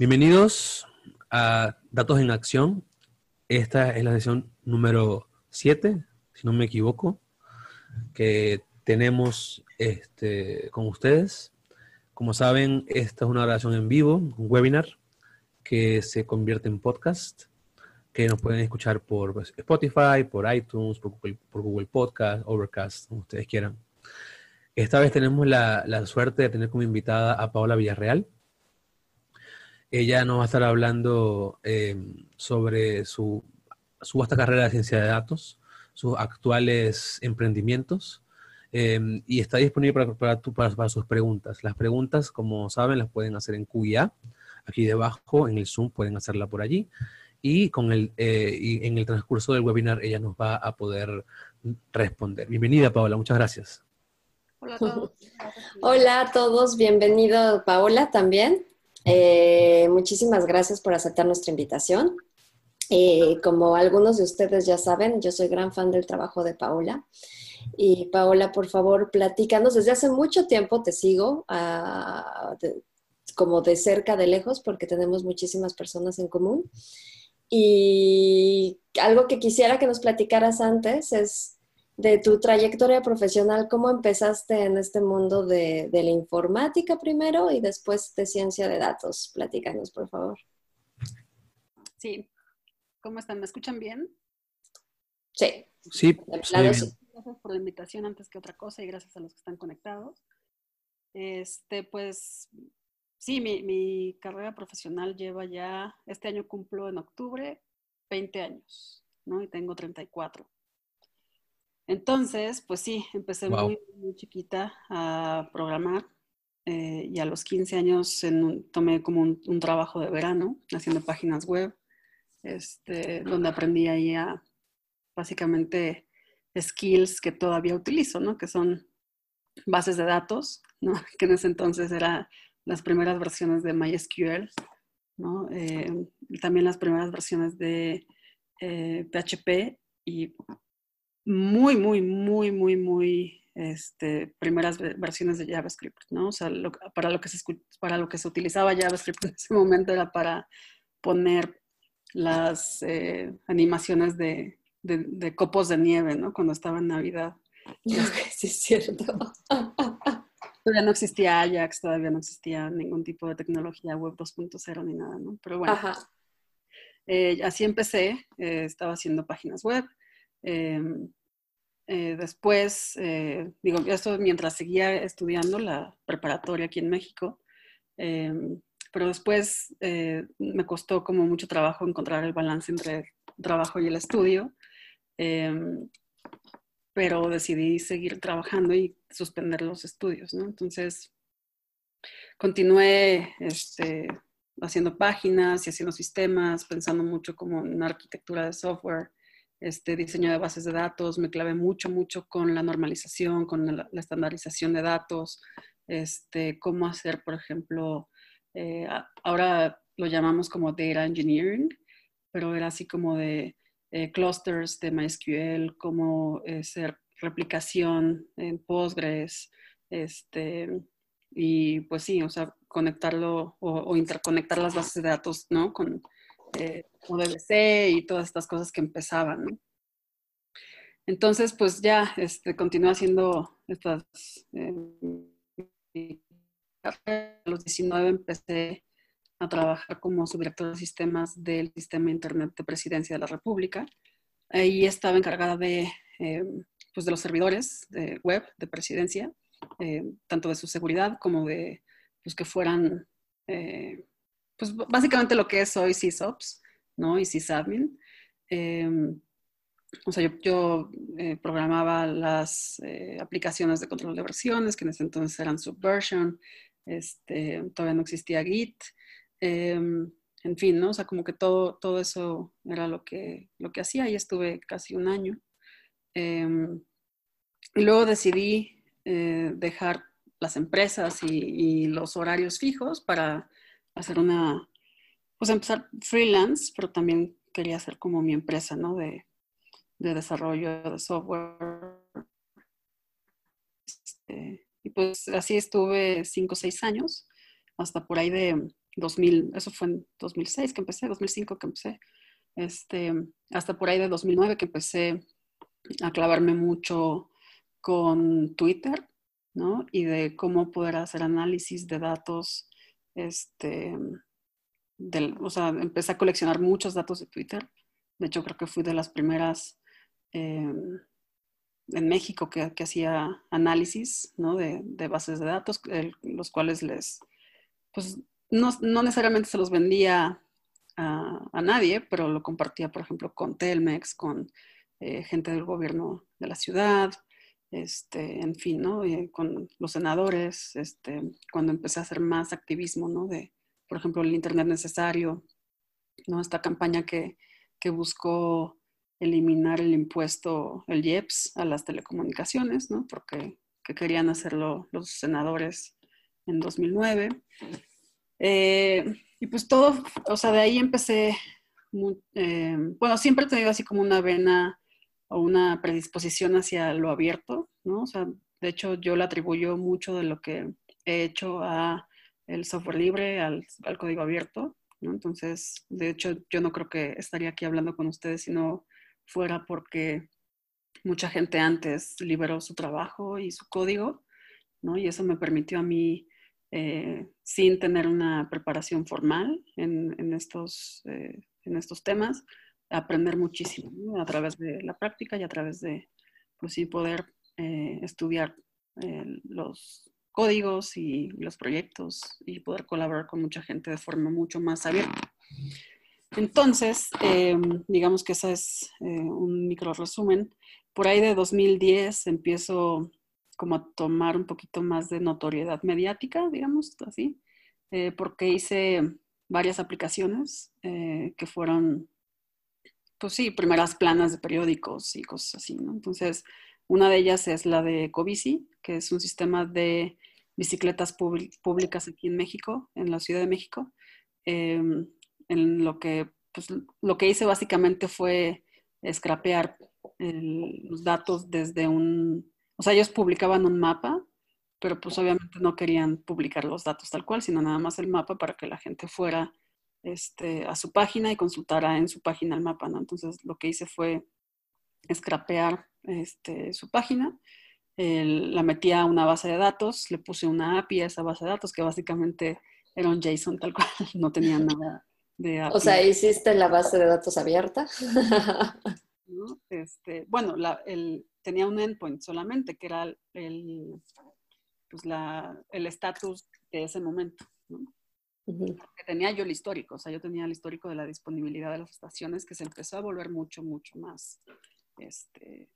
Bienvenidos a Datos en Acción. Esta es la sesión número 7, si no me equivoco, que tenemos este, con ustedes. Como saben, esta es una grabación en vivo, un webinar que se convierte en podcast, que nos pueden escuchar por pues, Spotify, por iTunes, por Google, Podcast, Overcast, como ustedes quieran. Esta vez tenemos la suerte de tener como invitada a Paola Villarreal. Ella nos va a estar hablando eh, sobre su, su, vasta carrera de ciencia de datos, sus actuales emprendimientos eh, y está disponible para, para, para, sus preguntas. Las preguntas, como saben, las pueden hacer en QIA. Aquí debajo en el Zoom pueden hacerla por allí. Y, con el, eh, y en el transcurso del webinar ella nos va a poder responder. Bienvenida, Paola. Muchas gracias. Hola a todos. Hola a todos. Bienvenido, Paola, también. Eh, muchísimas gracias por aceptar nuestra invitación. Eh, como algunos de ustedes ya saben, yo soy gran fan del trabajo de Paola. Y Paola, por favor, platícanos. Desde hace mucho tiempo te sigo, de, como de cerca, de lejos, porque tenemos muchísimas personas en común. Y algo que quisiera que nos platicaras antes es de tu trayectoria profesional, ¿cómo empezaste en este mundo de, de, la informática primero y después de ciencia de datos? Platícanos, por favor. Sí. ¿Cómo están? ¿Me escuchan bien? Sí. Sí. Gracias por la invitación antes que otra cosa y gracias a los que están conectados. Este, pues, sí, mi, mi carrera profesional lleva ya, este año cumplo en octubre 20 años, ¿no? Y tengo 34. Entonces, pues sí, empecé wow. muy, muy, chiquita a programar eh, y a los 15 años en tomé como un, un, trabajo de verano haciendo páginas web, este, donde aprendí ahí a básicamente skills que todavía utilizo, ¿no? Que son bases de datos, ¿no? Que en ese entonces eran las primeras versiones de MySQL, ¿no? Eh, también las primeras versiones de eh, PHP y muy, muy, muy, muy, muy este, primeras versiones de JavaScript, ¿no? O sea, lo, para, lo que se, para lo que se utilizaba JavaScript en ese momento era para poner las eh, animaciones de, de, de, copos de nieve, ¿no? Cuando estaba en Navidad. Sí, es cierto. todavía no existía Ajax, todavía no existía ningún tipo de tecnología web 2.0 ni nada, ¿no? Pero bueno, eh, así empecé, eh, estaba haciendo páginas web. Eh, eh, después, eh, digo, esto mientras seguía estudiando la preparatoria aquí en México, eh, pero después eh, me costó como mucho trabajo encontrar el balance entre el trabajo y el estudio, pero decidí seguir trabajando y suspender los estudios, ¿no? Entonces, continué este, haciendo páginas y haciendo sistemas, pensando mucho como en arquitectura de software este diseño de bases de datos, me clavé mucho, mucho con la normalización, con la, la estandarización de datos, este, cómo hacer, por ejemplo, eh, ahora lo llamamos como data engineering, pero era así como de eh, clusters de MySQL, cómo hacer replicación en Postgres, este, y pues sí, o sea, conectarlo o, o interconectar las bases de datos, ¿no? Con, eh, UDBC y todas estas cosas que empezaban. Entonces, pues ya este, continué haciendo estas... Eh, a los 19 empecé a trabajar como subdirector de sistemas del Sistema Internet de Presidencia de la República. Ahí estaba encargada de, eh, pues de los servidores de web de presidencia, eh, tanto de su seguridad como de pues, que fueran eh, pues básicamente lo que es hoy SysOps, ¿no? Y sysadmin. Eh, o sea, yo, yo eh, programaba las eh, aplicaciones de control de versiones, que en ese entonces eran Subversion, este, todavía no existía Git, em, en fin, ¿no? O sea, como que todo, todo eso era lo que, lo que hacía y estuve casi un año. Em, y luego decidí eh, dejar las empresas y los horarios fijos para hacer una, pues empezar freelance, pero también quería hacer como mi empresa, ¿no? De, de desarrollo de software. Este, y pues así estuve cinco o seis años, hasta por ahí de 2000, eso fue en 2006 que empecé, 2005 que empecé, este, hasta por ahí de 2009 que empecé a clavarme mucho con Twitter, ¿no? Y de cómo poder hacer análisis de datos, este, del, o sea, empecé a coleccionar muchos datos de Twitter. De hecho, creo que fui de las primeras eh, en México que, hacía análisis ¿no? de, bases de datos, los cuales les, pues no, no, necesariamente se los vendía a, a, nadie, pero lo compartía, por ejemplo, con Telmex, con eh, gente del gobierno de la ciudad, este, en fin, ¿no? con los senadores, este, cuando empecé a hacer más activismo, ¿no? De, por ejemplo, el Internet necesario, ¿no? Esta campaña que, que buscó eliminar el impuesto, el IEPS, a las telecomunicaciones, ¿no? Porque que querían hacerlo los senadores en 2009. Eh, y pues todo, o sea, de ahí empecé, eh, bueno, siempre he tenido así como una vena o una predisposición hacia lo abierto, ¿no? O sea, de hecho yo le atribuyo mucho de lo que he hecho a el software libre, al, código abierto, ¿no? Entonces, de hecho, yo no creo que estaría aquí hablando con ustedes si no fuera porque mucha gente antes liberó su trabajo y su código, ¿no? Y eso me permitió a mí, eh, sin tener una preparación formal en, estos, eh, en estos temas, aprender muchísimo a través de la práctica y a través de, pues sí, poder eh, estudiar eh, los códigos y los proyectos y poder colaborar con mucha gente de forma mucho más abierta. Entonces, eh, digamos que ese es un micro resumen. Por ahí de 2010 empiezo como a tomar un poquito más de notoriedad mediática, digamos así, porque hice varias aplicaciones que fueron pues sí, primeras planas de periódicos y cosas así, ¿no? Entonces, una de ellas es la de Covici, que es un sistema de bicicletas públicas aquí en México, en la Ciudad de México. Em, en lo que, pues, lo que hice básicamente fue scrapear los datos desde un, o sea, ellos publicaban un mapa, pero pues obviamente no querían publicar los datos tal cual, sino nada más el mapa para que la gente fuera este, a su página y consultara en su página el mapa, ¿no? Entonces lo que hice fue scrapear este, su página, la metí a una base de datos, le puse una API a esa base de datos que básicamente era un JSON tal cual, no tenía nada de API. O sea, hiciste la base de datos abierta. Este, bueno, el, tenía un endpoint solamente, que era el pues el estatus de ese momento. ¿no? Tenía yo el histórico, o sea, yo tenía el histórico de la disponibilidad de las estaciones que se empezó a volver mucho, mucho más este,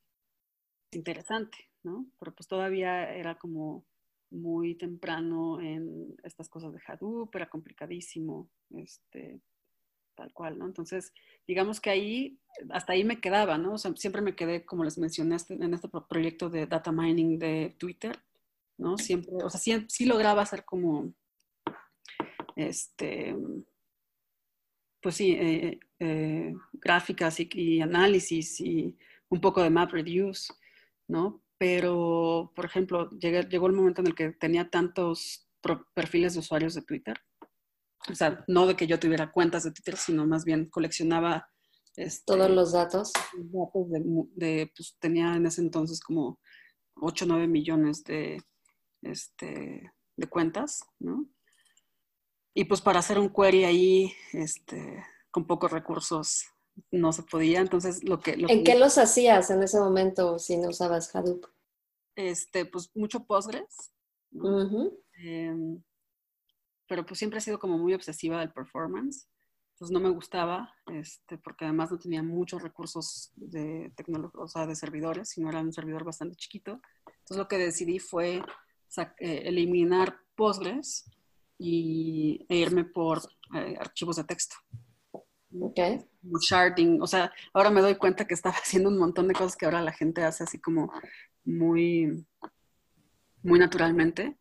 interesante, ¿no? Pero pues todavía era como muy temprano en estas cosas de Hadoop, era complicadísimo, este, tal cual, ¿no? Entonces, digamos que ahí, hasta ahí me quedaba, ¿no? O sea, siempre me quedé, como les mencioné, este, en este proyecto de data mining de Twitter, ¿no? Siempre, o sea, sí, sí lograba hacer como este, pues sí, eh, eh, gráficas y, análisis y un poco de map reduce, ¿no? Pero, por ejemplo, llegó el momento en el que tenía tantos perfiles de usuarios de Twitter. O sea, no de que yo tuviera cuentas de Twitter, sino más bien coleccionaba este, todos los datos. datos de, pues tenía en ese entonces como 8 o 9 millones de, este, de cuentas, ¿no? Y pues para hacer un query ahí, este, con pocos recursos, no se podía. Entonces, lo que... ¿En qué los hacías en ese momento si no usabas Hadoop? Este, pues mucho Postgres. Em, pero pues siempre he sido como muy obsesiva del performance. Entonces no me gustaba, este, porque además no tenía muchos recursos de tecnología, o sea, de servidores, sino era un servidor bastante chiquito. Entonces lo que decidí fue eh, eliminar Postgres y, e irme por eh, archivos de texto. Ok. Sharding, o sea, ahora me doy cuenta que estaba haciendo un montón de cosas que ahora la gente hace así como muy, muy naturalmente,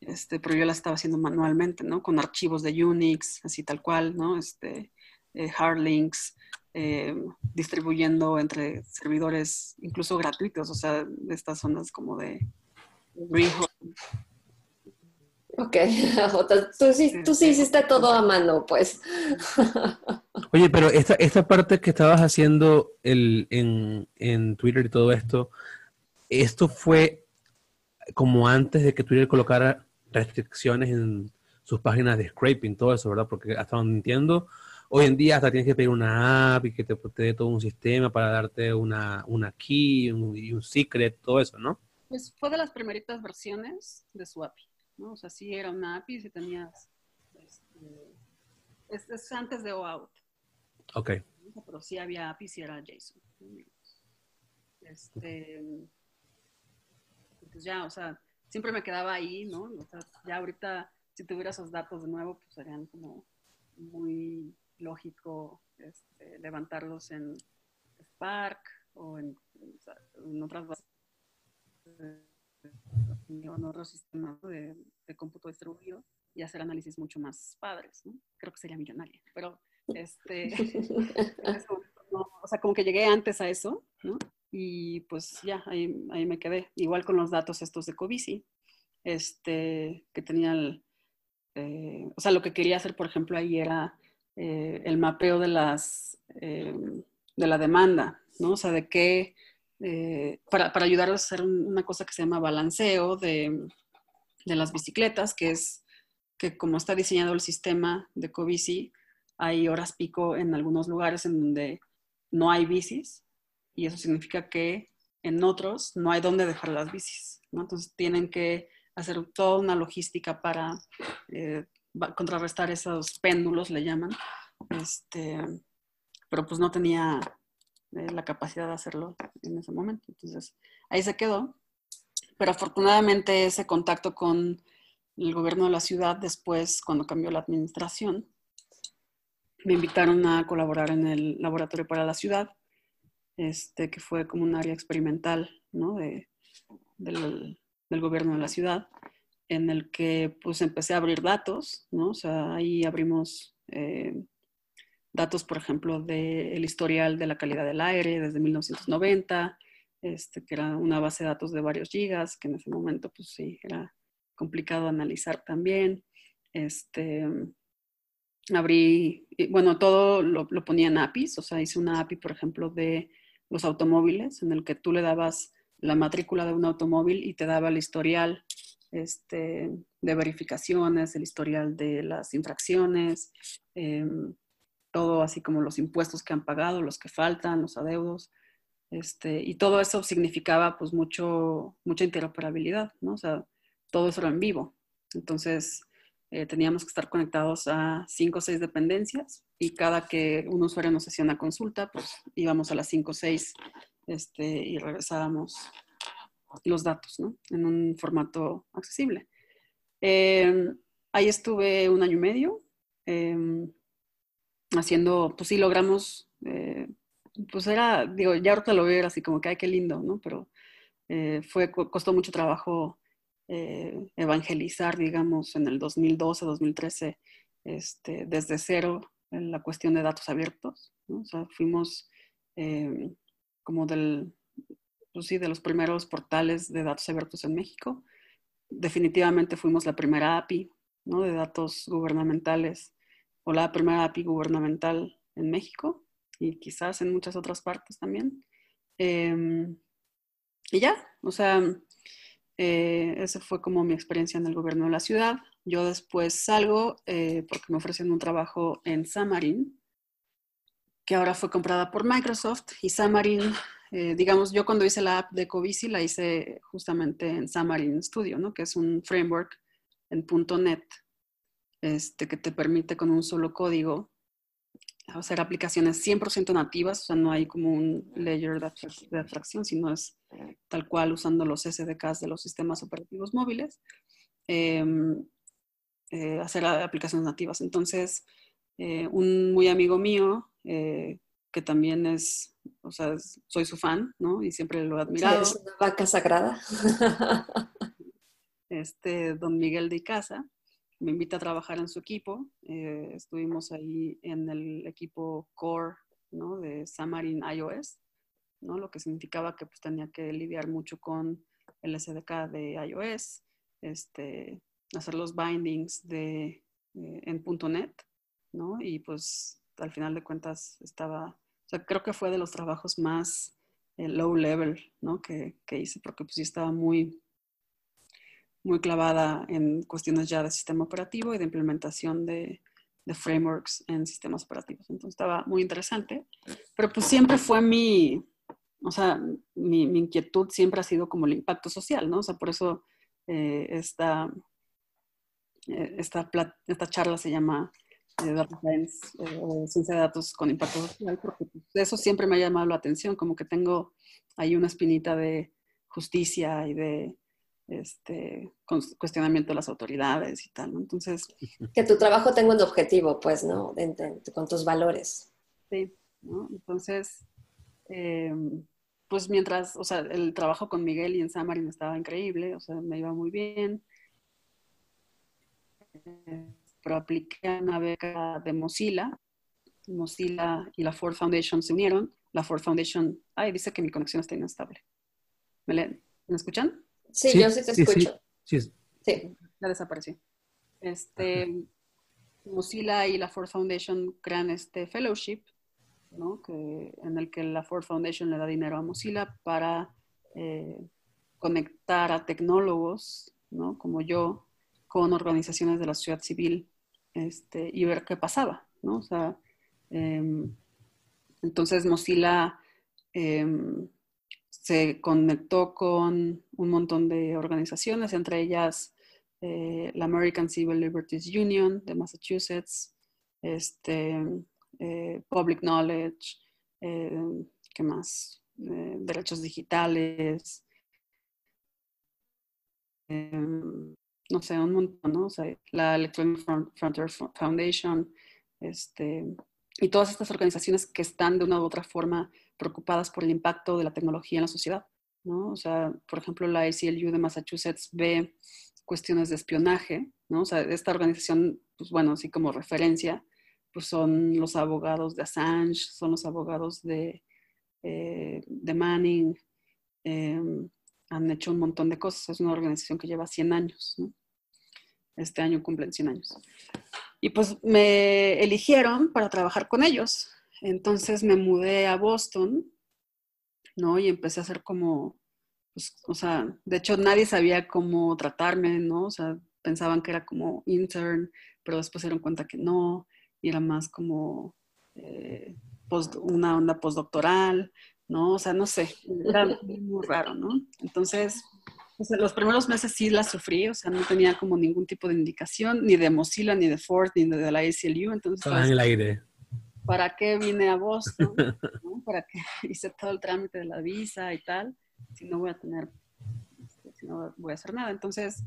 este, pero yo las estaba haciendo manualmente, ¿no? Con archivos de Unix, así tal cual, ¿no? Este, eh, hard links, eh, distribuyendo entre servidores incluso gratuitos, o sea, de estas zonas como de Ok, tú sí, tú sí hiciste todo a mano, pues. Oye, pero esta, esta parte que estabas haciendo el, en, en Twitter y todo esto, esto fue como antes de que Twitter colocara restricciones en sus páginas de scraping, todo eso, ¿verdad? Porque hasta donde entiendo, hoy en día hasta tienes que pedir una app y que te, dé todo un sistema para darte una, una key y un secret, todo eso, ¿no? Pues fue de las primeritas versiones de su API, ¿no? O sea, sí era una API si tenías... Este, es, antes de OAuth. Ok. Pero sí había API, si era JSON. Este, pues ya, o sea, siempre me quedaba ahí, ¿no? O sea, ya ahorita, si tuviera esos datos de nuevo, pues serían como muy lógico este, levantarlos en Spark o en, en otras bases, en otros sistemas de, cómputo distribuido y hacer análisis mucho más padres, ¿no? Creo que sería millonaria, pero este, o sea, como que llegué antes a eso, ¿no? Y pues ya, ahí, ahí me quedé. Igual con los datos estos de Covici, este, que tenía el, eh, o sea, lo que quería hacer, por ejemplo, ahí era eh, el mapeo de las, eh, de la demanda, ¿no? O sea, de qué, para, para ayudar a hacer una cosa que se llama balanceo de, de las bicicletas, que es que como está diseñado el sistema de Covici, hay horas pico en algunos lugares en donde no hay bicis, y eso significa que en otros no hay dónde dejar las bicis. ¿no? Entonces tienen que hacer toda una logística para eh, contrarrestar esos péndulos, le llaman. Este, pero pues no tenía eh, la capacidad de hacerlo en ese momento. Entonces ahí se quedó. Pero afortunadamente ese contacto con el gobierno de la ciudad después, cuando cambió la administración, me invitaron a colaborar en el laboratorio para la ciudad este, que fue como un área experimental ¿no? de, del, gobierno de la ciudad, en el que pues empecé a abrir datos, ¿no? o sea, ahí abrimos eh, datos, por ejemplo, del historial de la calidad del aire desde 1990, este, que era una base de datos de varios gigas, que en ese momento pues sí, era complicado analizar también. Este, abrí, bueno, todo lo, lo, ponía en APIs, o sea, hice una API, por ejemplo, de los automóviles, en el que tú le dabas la matrícula de un automóvil y te daba el historial este, de verificaciones, el historial de las infracciones, em, todo así como los impuestos que han pagado, los que faltan, los adeudos. Este, y todo eso significaba pues mucho, mucha interoperabilidad, ¿no? O sea, todo eso era en vivo. Entonces, eh, teníamos que estar conectados a cinco o seis dependencias y cada que un usuario nos hacía una consulta, pues íbamos a las cinco o seis este, y regresábamos los datos ¿no? en un formato accesible. Em, ahí estuve un año y medio em, haciendo, pues sí logramos, eh, pues era, digo, ya ahorita lo veo así como que, ay, qué lindo, ¿no? Pero eh, fue, costó mucho trabajo eh, evangelizar, digamos, en el 2012, 2013, este, desde cero en la cuestión de datos abiertos. ¿no? O sea, fuimos como del, pues sí, de los primeros portales de datos abiertos en México. Definitivamente fuimos la primera API ¿no? de datos gubernamentales o la primera API gubernamental en México y quizás en muchas otras partes también. Eh, y ya, o sea, eh, esa fue como mi experiencia en el gobierno de la ciudad. Yo después salgo eh, porque me ofrecen un trabajo en Xamarin, que ahora fue comprada por Microsoft. Y Xamarin, eh, digamos, yo cuando hice la app de Covici la hice justamente en Xamarin Studio, ¿no? que es un framework en .NET este, que te permite con un solo código hacer aplicaciones 100% nativas, o sea, no hay como un layer de, abstracción, sino es tal cual usando los SDKs de los sistemas operativos móviles, em, eh, hacer aplicaciones nativas. Entonces, eh, un muy amigo mío, eh, que también es, o sea, soy su fan, ¿no? Y siempre lo he admirado. es una vaca sagrada. este, don Miguel de Casa, me invita a trabajar en su equipo. Eh, estuvimos ahí en el equipo core ¿no? de Xamarin iOS, ¿no? lo que significaba que pues, tenía que lidiar mucho con el SDK de iOS, este, hacer los bindings de, eh, en .NET, ¿no? Y pues al final de cuentas estaba, o sea, creo que fue de los trabajos más eh, low level, ¿no? Que, que, hice, porque pues sí estaba muy, muy clavada en cuestiones ya de sistema operativo y de implementación de, de frameworks en sistemas operativos. Entonces estaba muy interesante, pero pues siempre fue mi, o sea, mi, mi inquietud siempre ha sido como el impacto social, ¿no? O sea, por eso eh, esta, eh, esta, esta charla se llama eh, Data Science o Ciencia de Datos con Impacto Social, porque pues, eso siempre me ha llamado la atención, como que tengo ahí una espinita de justicia y de este, cuestionamiento de las autoridades y tal, ¿no? Entonces... Que tu trabajo tenga un objetivo, pues, ¿no? con tus valores. Sí, ¿no? Entonces, eh, pues mientras, o sea, el trabajo con Miguel y en Samarin estaba increíble, o sea, me iba muy bien. pero apliqué una beca de Mozilla. Mozilla y la Ford Foundation se unieron. La Ford Foundation, ay, dice que mi conexión está inestable. ¿Me, ¿Me escuchan? Sí, yo sí te escucho. Sí, sí, Ya desapareció. Este, Mozilla y la Ford Foundation crean este fellowship, ¿no? que, en el que la Ford Foundation le da dinero a Mozilla para eh, conectar a tecnólogos, ¿no? como yo, con organizaciones de la sociedad civil este, y ver qué pasaba. ¿no? O sea, em, entonces Mozilla em, se conectó con un montón de organizaciones, entre ellas eh, la American Civil Liberties Union de Massachusetts, este, eh, Public Knowledge, eh, ¿qué más? derechos digitales, no sé, un montón, ¿no? O sea, la Electronic Frontier Foundation, este, y todas estas organizaciones que están de una u otra forma preocupadas por el impacto de la tecnología en la sociedad. ¿no? O sea, por ejemplo, la ACLU de Massachusetts ve cuestiones de espionaje, ¿no? O sea, esta organización, pues bueno, así como referencia, pues son los abogados de Assange, son los abogados de, eh, Manning, em, han hecho un montón de cosas, es una organización que lleva 100 años, ¿no? Este año cumplen 100 años. Y pues me eligieron para trabajar con ellos. Entonces me mudé a Boston, ¿no? Y empecé a hacer como, pues, o sea, de hecho nadie sabía cómo tratarme, ¿no? O sea, pensaban que era como intern, pero después se dieron cuenta que no, y era más como eh, una onda postdoctoral, ¿no? O sea, no sé, era muy raro, ¿no? Entonces, los primeros meses sí la sufrí, o sea, no tenía como ningún tipo de indicación, ni de Mozilla, ni de Ford, ni de la ACLU, entonces... Estaba en el aire. ¿Para qué vine a Boston? ¿Para qué hice todo el trámite de la visa y tal? Si no voy a tener, este, si no voy a hacer nada. Entonces,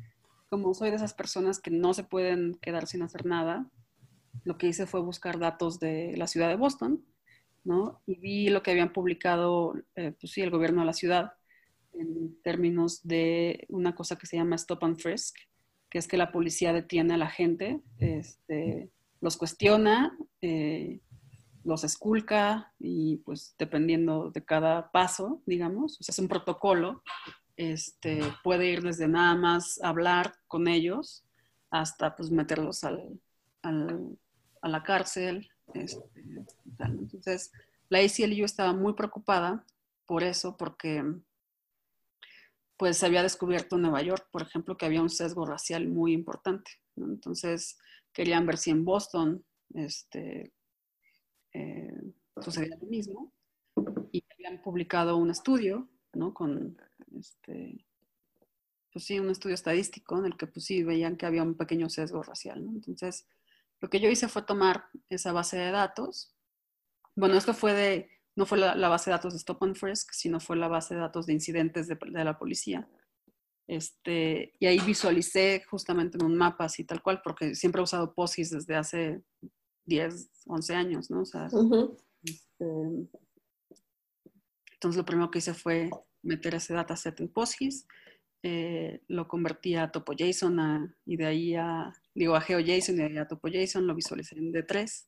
como soy de esas personas que no se pueden quedar sin hacer nada, lo que hice fue buscar datos de la ciudad de Boston, ¿no? Y vi lo que habían publicado, eh, pues sí, el gobierno de la ciudad en términos de una cosa que se llama stop and frisk, que es que la policía detiene a la gente, este, los cuestiona, eh, los esculca y pues dependiendo de cada paso, digamos, es un protocolo, este, puede ir desde nada más hablar con ellos hasta pues meterlos al, al, a la cárcel. Este, Entonces, la ACLU estaba muy preocupada por eso, porque pues se había descubierto en Nueva York, por ejemplo, que había un sesgo racial muy importante. Entonces, querían ver si en Boston este, eh, sucedía lo mismo. Y habían publicado un estudio, ¿no? Con, este, pues sí, un estudio estadístico en el que pues sí veían que había un pequeño sesgo racial, ¿no? Entonces, lo que yo hice fue tomar esa base de datos. Bueno, esto fue de, no fue la, base de datos de Stop and Frisk, sino fue la base de datos de incidentes de, la policía. Este, y ahí visualicé justamente en un mapa así tal cual, porque siempre he usado POSIX desde hace 10, 11 años, ¿no? O sea, este, entonces lo primero que hice fue meter ese dataset en PostGIS, eh, lo convertí a TopoJSON y de ahí a, digo, a GeoJSON y de ahí a TopoJSON, lo visualicé en D3,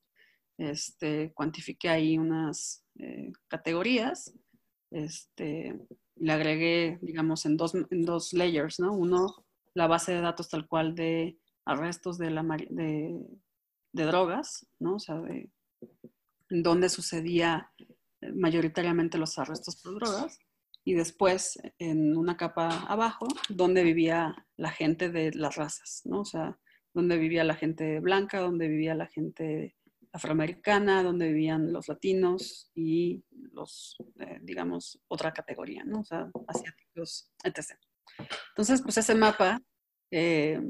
este, cuantifiqué ahí unas eh, categorías, este, le agregué, digamos, en dos, en dos layers, ¿no? Uno la base de datos tal cual de arrestos de, la, de, de drogas, ¿no? O sea, de dónde sucedía mayoritariamente los arrestos por drogas y después en una capa abajo donde vivía la gente de las razas, ¿no? O sea, donde vivía la gente blanca, donde vivía la gente afroamericana, donde vivían los latinos y los, eh, digamos, otra categoría, ¿no? O sea, asiáticos, etc. Entonces, pues ese mapa, eh,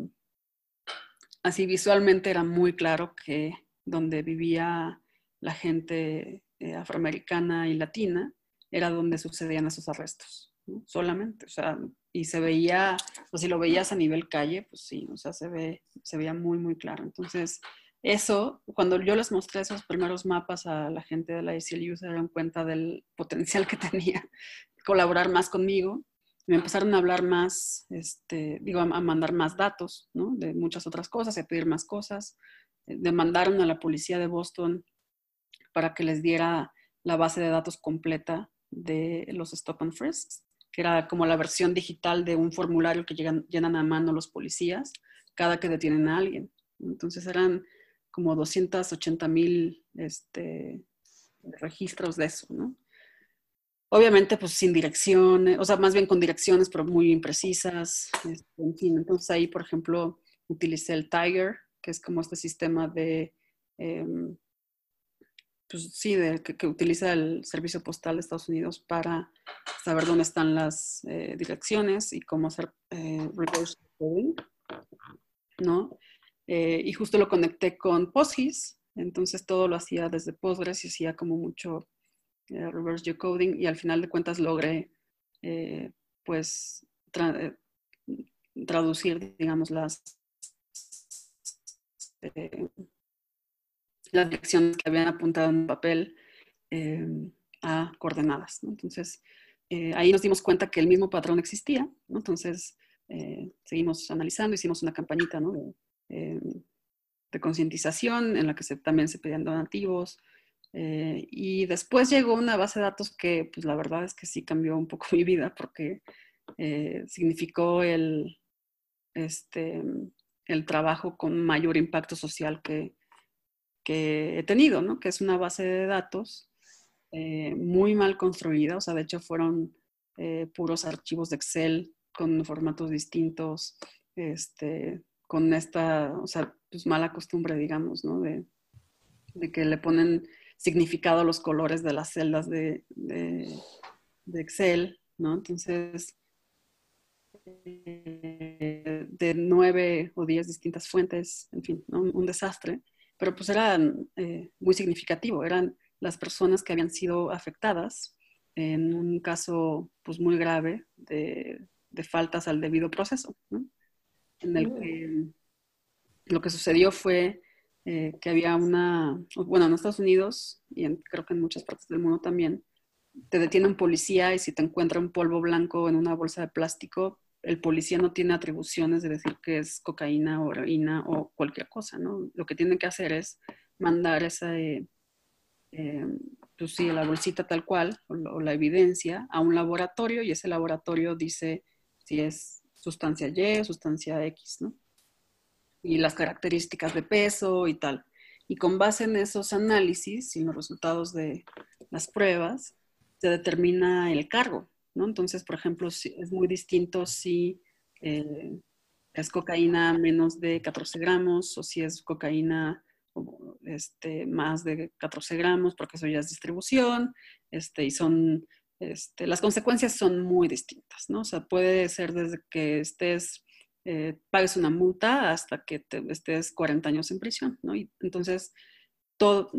así visualmente era muy claro que donde vivía la gente eh, afroamericana y latina era donde sucedían esos arrestos, solamente, o sea, y se veía, o si lo veías a nivel calle, pues sí, o sea, se, ve, se veía muy, muy claro. Entonces, eso, cuando yo les mostré esos primeros mapas a la gente de la ACLU, se dieron cuenta del potencial que tenía colaborar más conmigo. Me empezaron a hablar más, este, digo, a, mandar más datos, ¿no? De muchas otras cosas, a pedir más cosas. Eh, demandaron a la policía de Boston para que les diera la base de datos completa de los stop and frisks, que era como la versión digital de un formulario que llegan, llenan a mano los policías cada que detienen a alguien. Entonces eran como 280 mil este, registros de eso, ¿no? Obviamente, pues sin direcciones, o sea, más bien con direcciones, pero muy imprecisas, este. Entonces ahí, por ejemplo, utilicé el Tiger, que es como este sistema de, em, pues sí, de, que, utiliza el Servicio Postal de Estados Unidos para saber dónde están las eh, direcciones y cómo hacer eh, reverse ¿no? Eh, y justo lo conecté con PostGIS, entonces todo lo hacía desde Postgres y hacía como mucho eh, reverse geocoding y al final de cuentas logré eh, pues traducir, digamos, las, las direcciones que habían apuntado en papel a coordenadas. Entonces, ahí nos dimos cuenta que el mismo patrón existía, entonces seguimos analizando, hicimos una campañita. Eh, de concientización en la que también se pedían donativos. Eh, y después llegó una base de datos que, pues la verdad es que sí cambió un poco mi vida porque eh, significó el, este, el trabajo con mayor impacto social que, que he tenido, ¿no? que es una base de datos muy mal construida, o sea, de hecho fueron puros archivos de Excel con formatos distintos, este, con esta, o sea, pues mala costumbre, digamos, ¿no? De, que le ponen significado a los colores de las celdas de, Excel, ¿no? Entonces, eh, de nueve o diez distintas fuentes, en fin, un desastre, pero pues era eh, muy significativo, eran las personas que habían sido afectadas en un caso pues muy grave de, de faltas al debido proceso, ¿no? en el que lo que sucedió fue eh, que había una, bueno, en Estados Unidos y creo que en muchas partes del mundo también, te detiene un policía y si te encuentra un polvo blanco en una bolsa de plástico, el policía no tiene atribuciones de decir que es cocaína o heroína o cualquier cosa, ¿no? Lo que tiene que hacer es mandar esa, eh, eh, pues sí, la bolsita tal cual o la evidencia a un laboratorio y ese laboratorio dice si es sustancia Y, sustancia X, ¿no? Y las características de peso y tal. Y con base en esos análisis y los resultados de las pruebas, se determina el cargo, ¿no? Entonces, por ejemplo, es muy distinto si eh, es cocaína menos de 14 gramos o si es cocaína este, más de 14 gramos, porque eso ya es distribución, este, y son este, las consecuencias son muy distintas, ¿no? O sea, puede ser desde que estés, eh, pagues una multa hasta que te, estés 40 años en prisión, ¿no? Y entonces, todo,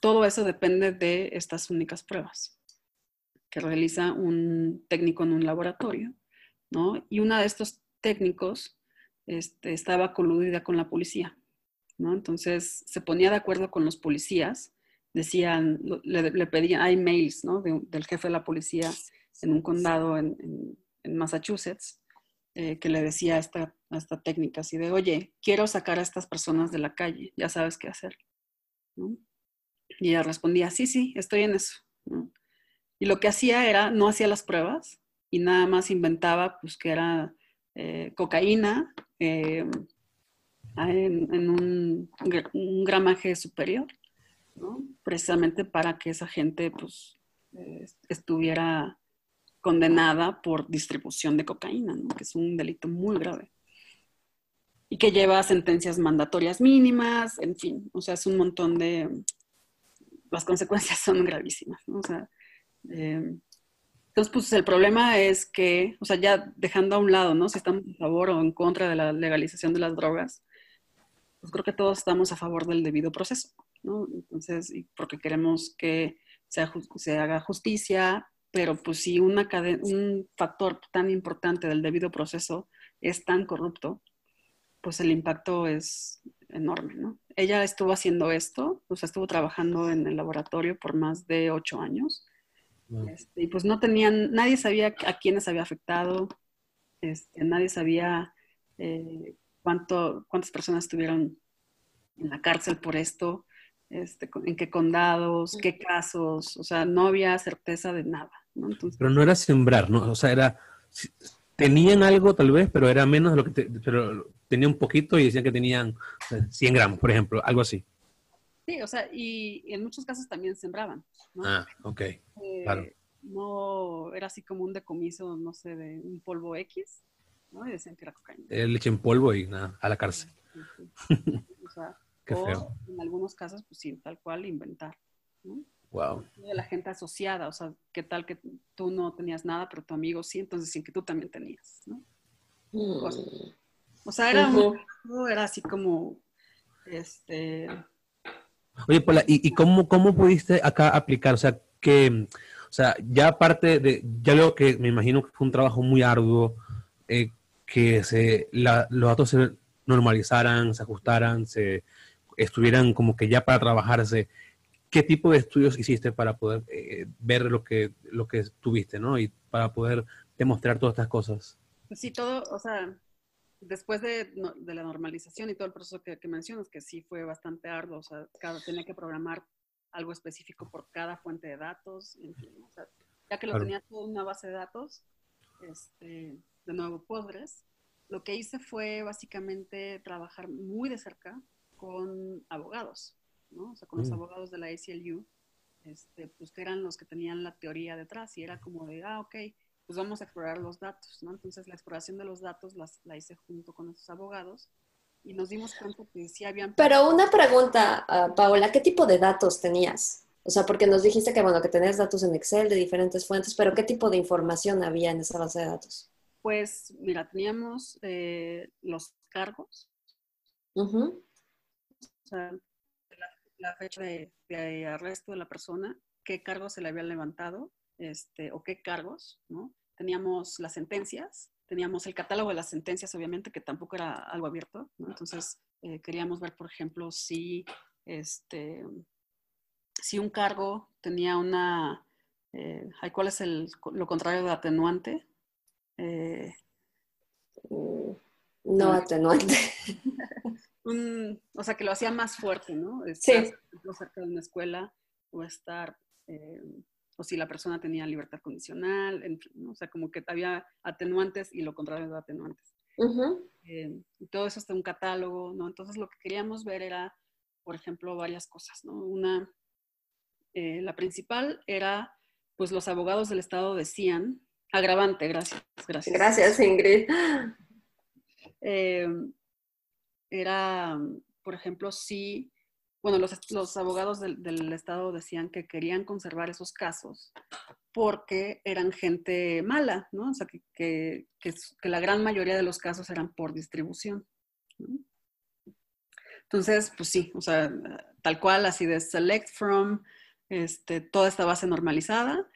todo eso depende de estas únicas pruebas que realiza un técnico en un laboratorio, ¿no? Y una de estos técnicos este, estaba coludida con la policía, ¿no? Entonces, se ponía de acuerdo con los policías decían, le, pedían, hay mails ¿no? del jefe de la policía en un condado en, en, Massachusetts, eh, que le decía esta, esta técnica así de, oye, quiero sacar a estas personas de la calle, ya sabes qué hacer. Y ella respondía, sí, sí, estoy en eso. Y lo que hacía era, no hacía las pruebas y nada más inventaba pues que era eh, cocaína eh, en, un, gramaje superior, precisamente para que esa gente pues, estuviera condenada por distribución de cocaína, que es un delito muy grave. Y que lleva sentencias mandatorias mínimas, en fin, o sea, es un montón de... Las consecuencias son gravísimas, ¿no? O sea, eh, entonces, pues el problema es que, o sea, ya dejando a un lado, ¿no? Si estamos a favor o en contra de la legalización de las drogas, pues creo que todos estamos a favor del debido proceso, ¿no? Entonces, porque queremos que se haga justicia, pero pues si una un factor tan importante del debido proceso es tan corrupto, pues el impacto es enorme, ¿no? Ella estuvo haciendo esto, o sea, estuvo trabajando en el laboratorio por más de ocho años este, y pues no tenían, nadie sabía a quiénes había afectado, este, nadie sabía eh, cuánto, cuántas personas estuvieron en la cárcel por esto, este, en qué condados, qué casos, o sea, no había certeza de nada. ¿No? pero no era sembrar, ¿no? O sea, era, tenían algo tal vez, pero era menos de lo que, pero tenían un poquito y decían que tenían 100 gramos, por ejemplo, algo así. Sí, o sea, y, en muchos casos también sembraban. ¿no? Ah, ok. claro. Eh, no era así como un decomiso, no sé, de un polvo X, ¿no? Y decían que era cocaína. Eh, leche en polvo y nada, a la cárcel. O sea, Qué feo. En algunos casos, pues sí, tal cual inventar. ¿no? Wow. De la gente asociada, o sea, qué tal que tú no tenías nada, pero tu amigo sí, entonces sí que tú también tenías, ¿no? Mm. O sea, era, era así como, este, Oye, Paula, ¿y, cómo, cómo pudiste acá aplicar? O sea, que, o sea, ya aparte de, ya veo que me imagino que fue un trabajo muy arduo, eh, que se, los datos se normalizaran, se ajustaran, se estuvieran como que ya para trabajarse. ¿Qué tipo de estudios hiciste para poder eh, ver lo que, lo que tuviste, ¿no? Y para poder demostrar todas estas cosas. Sí, todo, o sea, después de, la normalización y todo el proceso que, mencionas, que sí fue bastante arduo, o sea, cada, tenía que programar algo específico por cada fuente de datos, ya que lo tenía todo en una base de datos, este, de nuevo Postgres, lo que hice fue básicamente trabajar muy de cerca con abogados, ¿no? O sea, con los mm. abogados de la ACLU, este, pues que eran los que tenían la teoría detrás y era como de, ah, ok, pues vamos a explorar los datos, ¿no? Entonces la exploración de los datos la hice junto con nuestros abogados y nos dimos cuenta que sí habían... Pero una pregunta, uh, Paola, ¿qué tipo de datos tenías? O sea, porque nos dijiste que, bueno, que tenías datos en Excel de diferentes fuentes, pero ¿qué tipo de información había en esa base de datos? Pues, mira, teníamos eh, los cargos, o sea, la, fecha de, de, arresto de la persona, qué cargos se le habían levantado, este, o qué cargos, ¿no? teníamos las sentencias, teníamos el catálogo de las sentencias, obviamente, que tampoco era algo abierto, Entonces, eh, queríamos ver, por ejemplo, si, este, si un cargo tenía una, eh, ¿cuál es el, lo contrario de atenuante? Eh, no atenuante. o sea, que lo hacía más fuerte, ¿no? Estar, sí. cerca de una escuela o estar o si la persona tenía libertad condicional, o sea, como que había atenuantes y lo contrario de atenuantes. Eh, y todo eso está en un catálogo, ¿no? Entonces lo que queríamos ver era, por ejemplo, varias cosas, ¿no? Una, eh, la principal era, pues los abogados del Estado decían, agravante, gracias, gracias. Gracias, Ingrid. Eh, era, por ejemplo, si bueno, los, abogados del, Estado decían que querían conservar esos casos porque eran gente mala, ¿no? O sea, que, la gran mayoría de los casos eran por distribución. Entonces, pues sí, o sea, tal cual, así de select from, este, toda esta base normalizada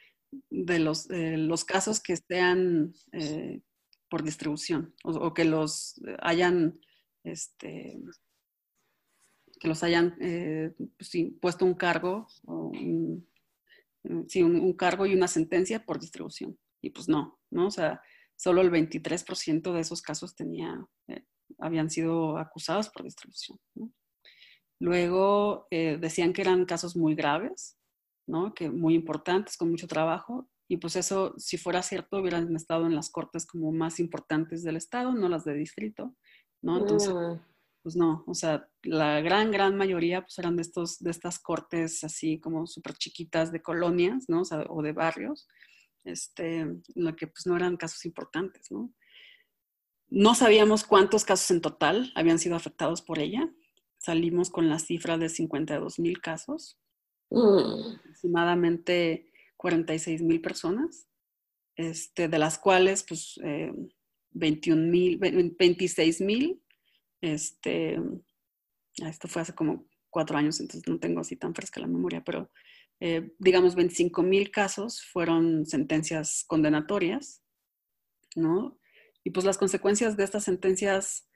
de los, los casos que sean eh, por distribución o, que los hayan este, que los hayan eh, pues puesto un cargo, un, sí, un, cargo y una sentencia por distribución. Y pues no, ¿no? O sea, solo el 23% de esos casos tenía, eh, habían sido acusados por distribución. Luego eh, decían que eran casos muy graves, ¿no? Que muy importantes, con mucho trabajo, Y pues eso, si fuera cierto, hubieran estado en las cortes como más importantes del estado, no las de distrito, ¿no? Entonces, mm. pues no, o sea, la gran, gran mayoría pues eran de, estos, de estas cortes así como súper chiquitas de colonias, ¿no? O, de barrios, este, lo que pues no eran casos importantes, ¿no? No sabíamos cuántos casos en total habían sido afectados por ella. Salimos con la cifra de 52 mil casos. Mm. Aproximadamente 46 mil personas, este, de las cuales pues 21 eh, mil, 26 mil, este, ah, esto fue hace como cuatro años, entonces no tengo así tan fresca la memoria, pero eh, digamos 25 mil casos fueron sentencias condenatorias, ¿no? Y pues las consecuencias de estas sentencias,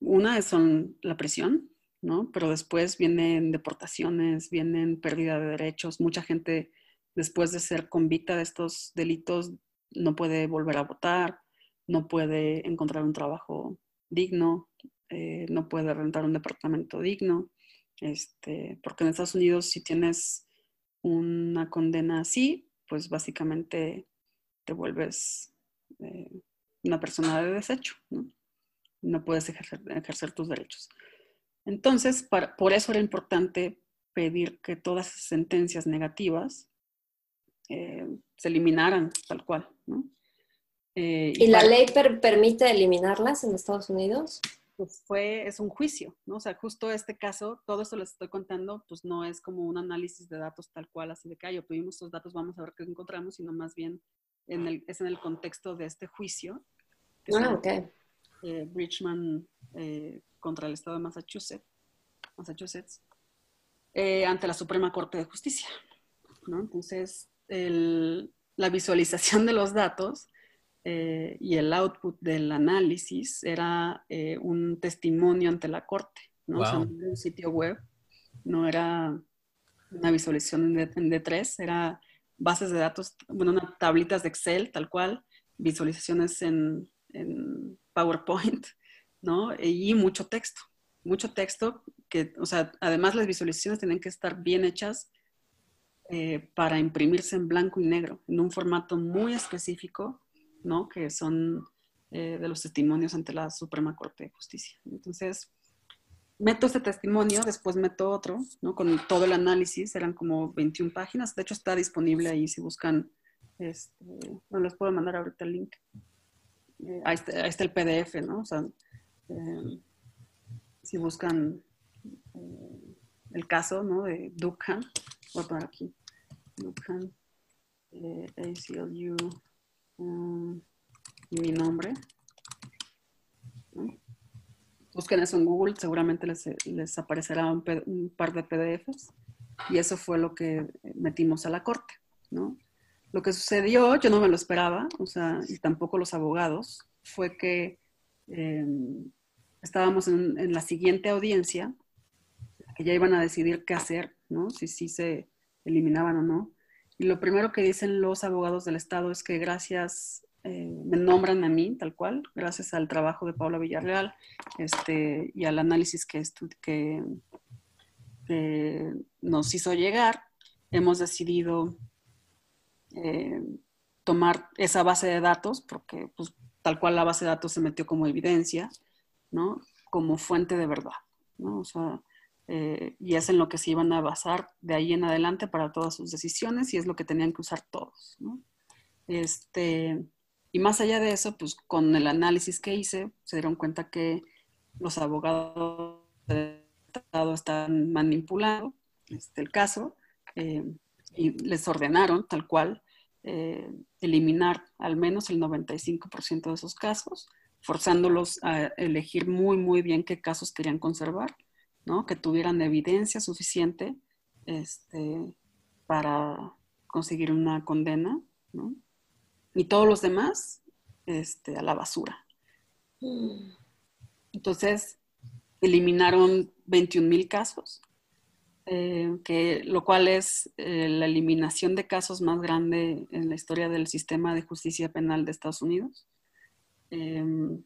una son la prisión, ¿no? Pero después vienen deportaciones, vienen pérdida de derechos, mucha gente después de ser convicta de estos delitos no puede volver a votar, no puede encontrar un trabajo digno, eh, no puede rentar un departamento digno, este, porque en Estados Unidos si tienes una condena así, pues básicamente te vuelves eh, una persona de desecho, ¿no? no puedes ejercer, tus derechos. Entonces, por eso era importante pedir que todas esas sentencias negativas eh, se eliminaran tal cual. ¿no? Eh, ¿Y, la ley permite eliminarlas en Estados Unidos? Pues fue, es un juicio, ¿no? O sea, justo este caso, todo esto les estoy contando, pues no es como un análisis de datos tal cual, así de que, ay, obtuvimos estos datos, vamos a ver qué encontramos, sino más bien en el, es en el contexto de este juicio. ah, ok. Eh, Bridgman contra el Estado de Massachusetts, Massachusetts ante la Suprema Corte de Justicia, ¿no? Entonces, la visualización de los datos eh, y el output del análisis era eh, un testimonio ante la corte, ¿no? O sea, un sitio web, no era una visualización en, D3, era bases de datos, bueno, unas tablitas de Excel, tal cual, visualizaciones en, en PowerPoint, ¿no? Y mucho texto, mucho texto que, o sea, además las visualizaciones tienen que estar bien hechas eh, para imprimirse en blanco y negro, en un formato muy específico, ¿no? Que son eh, de los testimonios ante la Suprema Corte de Justicia. Entonces, meto este testimonio, después meto otro, ¿no? Con todo el análisis, eran como 21 páginas. De hecho, está disponible ahí si buscan, este, no les puedo mandar ahorita el link. Eh, ahí, está, el PDF, ¿no? O sea, si buscan el caso, ¿no? De Dukhan, voy a poner aquí, Lukhan, eh, ACLU, um, mi nombre. Busquen eso en Google, seguramente les, les aparecerá un, par de PDFs. Y eso fue lo que metimos a la corte, ¿no? Lo que sucedió, yo no me lo esperaba, o sea, y tampoco los abogados, fue que em, estábamos en, la siguiente audiencia, que ya iban a decidir qué hacer, ¿no? Si sí se eliminaban o no. Lo primero que dicen los abogados del Estado es que gracias, eh, me nombran a mí tal cual, gracias al trabajo de Paula Villarreal este, y al análisis que, que, nos hizo llegar, hemos decidido eh, tomar esa base de datos, porque pues, tal cual la base de datos se metió como evidencia, ¿no? Como fuente de verdad, ¿no? O sea, eh, y es en lo que se iban a basar de ahí en adelante para todas sus decisiones y es lo que tenían que usar todos. Este, y más allá de eso, pues con el análisis que hice, se dieron cuenta que los abogados del Estado están manipulando este, el caso eh, y les ordenaron tal cual eh, eliminar al menos el 95% de esos casos, forzándolos a elegir muy, muy bien qué casos querían conservar que tuvieran evidencia suficiente este, para conseguir una condena, Y todos los demás este, a la basura. Entonces, eliminaron 21 mil casos, eh, que, lo cual es eh, la eliminación de casos más grande en la historia del sistema de justicia penal de Estados Unidos. Em,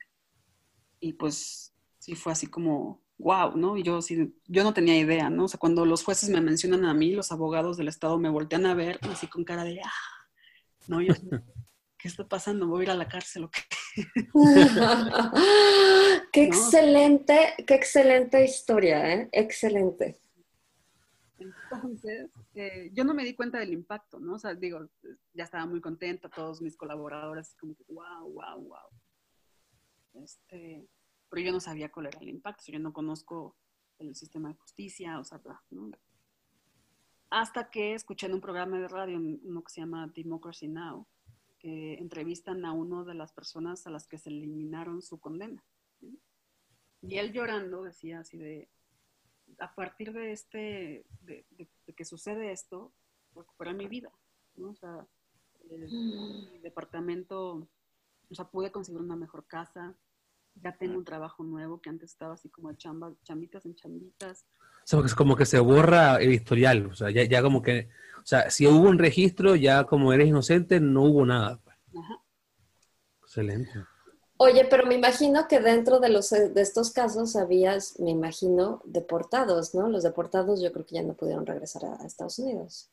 y pues sí fue así como wow, ¿no? Y yo, sí, yo no tenía idea, ¿no? O sea, cuando los jueces me mencionan a mí, los abogados del Estado me voltean a ver así con cara de, ah, No, yo, ¿qué está pasando? ¿Voy a ir a la cárcel o qué? qué excelente, qué excelente historia, ¿eh? Excelente. Entonces, eh, yo no me di cuenta del impacto, ¿no? O sea, digo, ya estaba muy contenta, todos mis colaboradores, como que, wow, wow, wow. Este, pero yo no sabía cuál era el impacto, yo no conozco el sistema de justicia, o sea, ¿no? Hasta que escuché en un programa de radio, uno que se llama Democracy Now, que entrevistan a uno de las personas a las que se eliminaron su condena. Y él llorando decía así de, a partir de este, de, que sucede esto, recuperé mi vida, ¿no? O sea, el, mi departamento, o sea, pude conseguir una mejor casa, ya tengo un trabajo nuevo que antes estaba así como de chamba, chambitas en chambitas. O sea, es como que se borra el historial, o sea, ya, ya como que, o sea, si hubo un registro, ya como eres inocente, no hubo nada. Pues. Ajá. Excelente. Oye, pero me imagino que dentro de, los, de estos casos habías, me imagino, deportados, ¿no? Los deportados yo creo que ya no pudieron regresar a, Estados Unidos.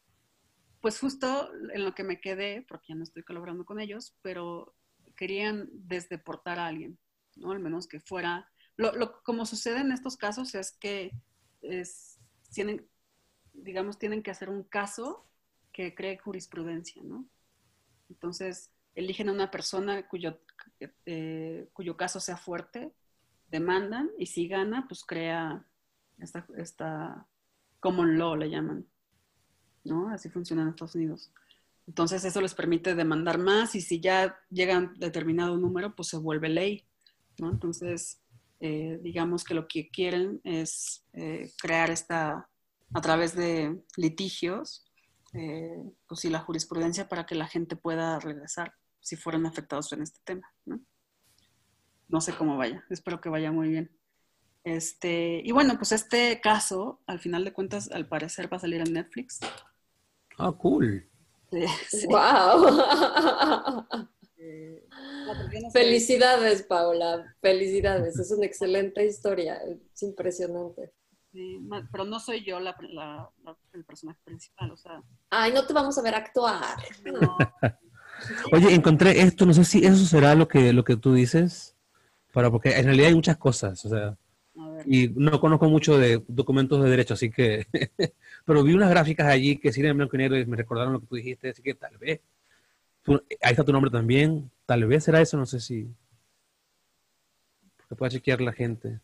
Pues justo en lo que me quedé, porque ya no estoy colaborando con ellos, pero querían desdeportar a alguien, ¿no? Al menos que fuera... Lo, como sucede en estos casos es que es, tienen, digamos, tienen que hacer un caso que cree jurisprudencia, ¿no? Entonces, eligen a una persona cuyo, eh, cuyo caso sea fuerte, demandan y si gana, pues crea esta, esta common law, le llaman. ¿No? Así funciona en Estados Unidos. Entonces eso les permite demandar más y si ya llegan determinado número, pues se vuelve ley. ¿No? Entonces, eh, digamos que lo que quieren es eh, crear esta, a través de litigios, pues sí, la jurisprudencia para que la gente pueda regresar si fueran afectados en este tema, ¿no? No sé cómo vaya, espero que vaya muy bien. Este, y bueno, pues este caso, al final de cuentas, al parecer va a salir en Netflix. Ah, cool. ¡Wow! Felicidades, Paula. Felicidades. Es una excelente historia. Es impresionante. pero no soy yo la, el personaje principal, o sea. Ay, no te vamos a ver actuar. No, Oye, encontré esto, no sé si eso será lo que, lo que tú dices, para, porque en realidad hay muchas cosas, o sea, y no conozco mucho de documentos de derecho, así que, pero vi unas gráficas allí que siguen en blanco y negro y me recordaron lo que tú dijiste, así que tal vez, ahí está tu nombre también, tal vez será eso, no sé si, porque pueda chequear la gente.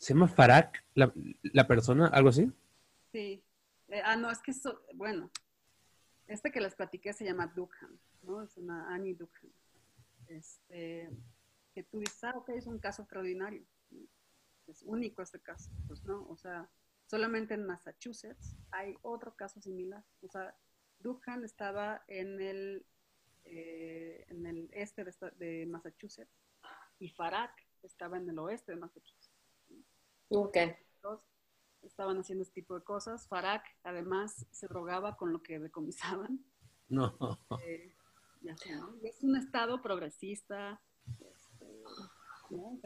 ¿Se llama Farak la, la persona? ¿Algo así? Sí. Eh, ah, no, es que, eso, bueno, este que les platiqué se llama Dukhan, ¿no? Es una Annie Dukhan. Este, que tú dices, ah, ok, es un caso extraordinario. Es único este caso. Pues no, o sea, solamente en Massachusetts hay otro caso similar. O sea, Dukhan estaba en el, eh, en el este de, de Massachusetts y Farak estaba en el oeste de Massachusetts. Ok. Estaban haciendo este tipo de cosas. Farak, además, se drogaba con lo que decomisaban. No. Eh, es un estado progresista. Este,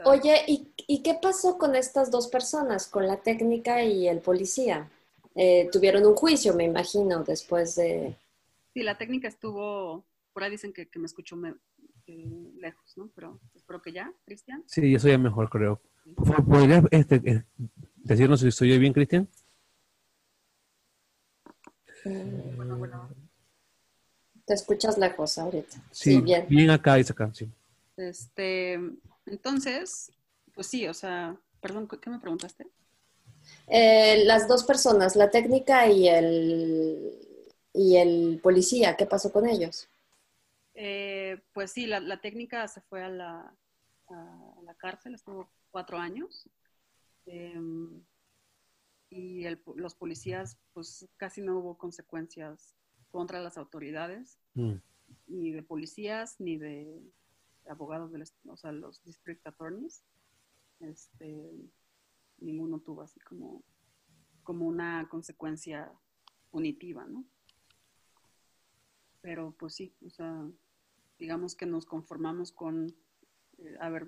Oye, ¿y, qué pasó con estas dos personas, con la técnica y el policía? Eh, tuvieron un juicio, me imagino, después de... Sí, la técnica estuvo, por ahí dicen que, me escuchó eh, lejos, ¿no? Pero espero que ya, Cristian. Sí, eso ya mejor, creo. ¿Podrías este, eh, decirnos si estoy bien, Cristian? Te escuchas lejos ahorita. Sí, bien. Bien acá y acá, sí. Este, entonces, pues sí, o sea, perdón, ¿qué me preguntaste? Eh, las dos personas, la técnica y el, y el policía, ¿qué pasó con ellos? Eh, pues sí, la, técnica se fue a la, a la cárcel, estuvo cuatro años. Em, y los policías, pues casi no hubo consecuencias contra las autoridades, mm. ni de policías, ni de abogados, del, o sea, los district attorneys. Este, ninguno tuvo así como, como una consecuencia punitiva, ¿no? Pero pues sí, o sea, digamos que nos conformamos con ver,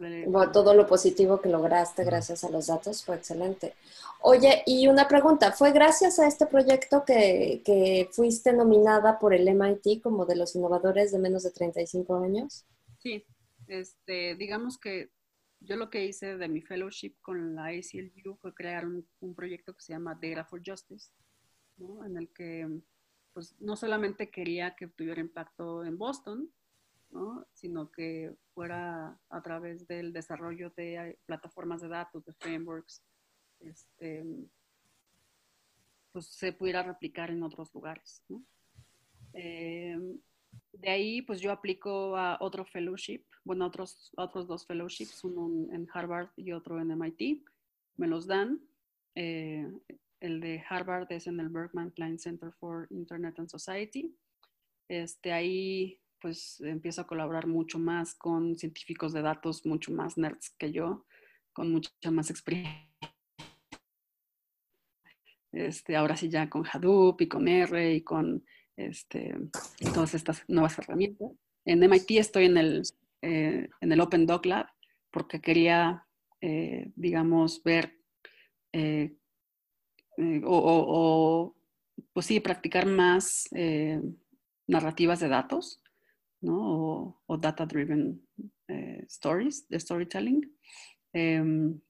todo lo positivo que lograste gracias a los datos fue excelente. Oye, y una pregunta, ¿fue gracias a este proyecto que, que fuiste nominada por el MIT como de los innovadores de menos de 35 años? Sí, este, digamos que yo lo que hice de mi fellowship con la ACLU fue crear un, un proyecto que se llama Data for Justice, ¿no? en el que pues, no solamente quería que tuviera impacto en Boston, ¿no? sino que fuera a través del desarrollo de plataformas de datos, de frameworks, este, pues se pudiera replicar en otros lugares. Eh, de ahí, pues yo aplico a otro fellowship, bueno, otros, otros dos fellowships, uno en Harvard y otro en MIT. Me los dan. Eh, el de Harvard es en el Berkman Klein Center for Internet and Society. Este, ahí pues empiezo a colaborar mucho más con científicos de datos, mucho más nerds que yo, con mucha más experiencia. Este, ahora sí ya con Hadoop y con R y con este, todas estas nuevas herramientas. En MIT estoy en el, eh, en el Open Doc Lab porque quería, eh, digamos, ver eh, o, pues sí, practicar más narrativas de datos, ¿no? O, data-driven stories, de storytelling. Em,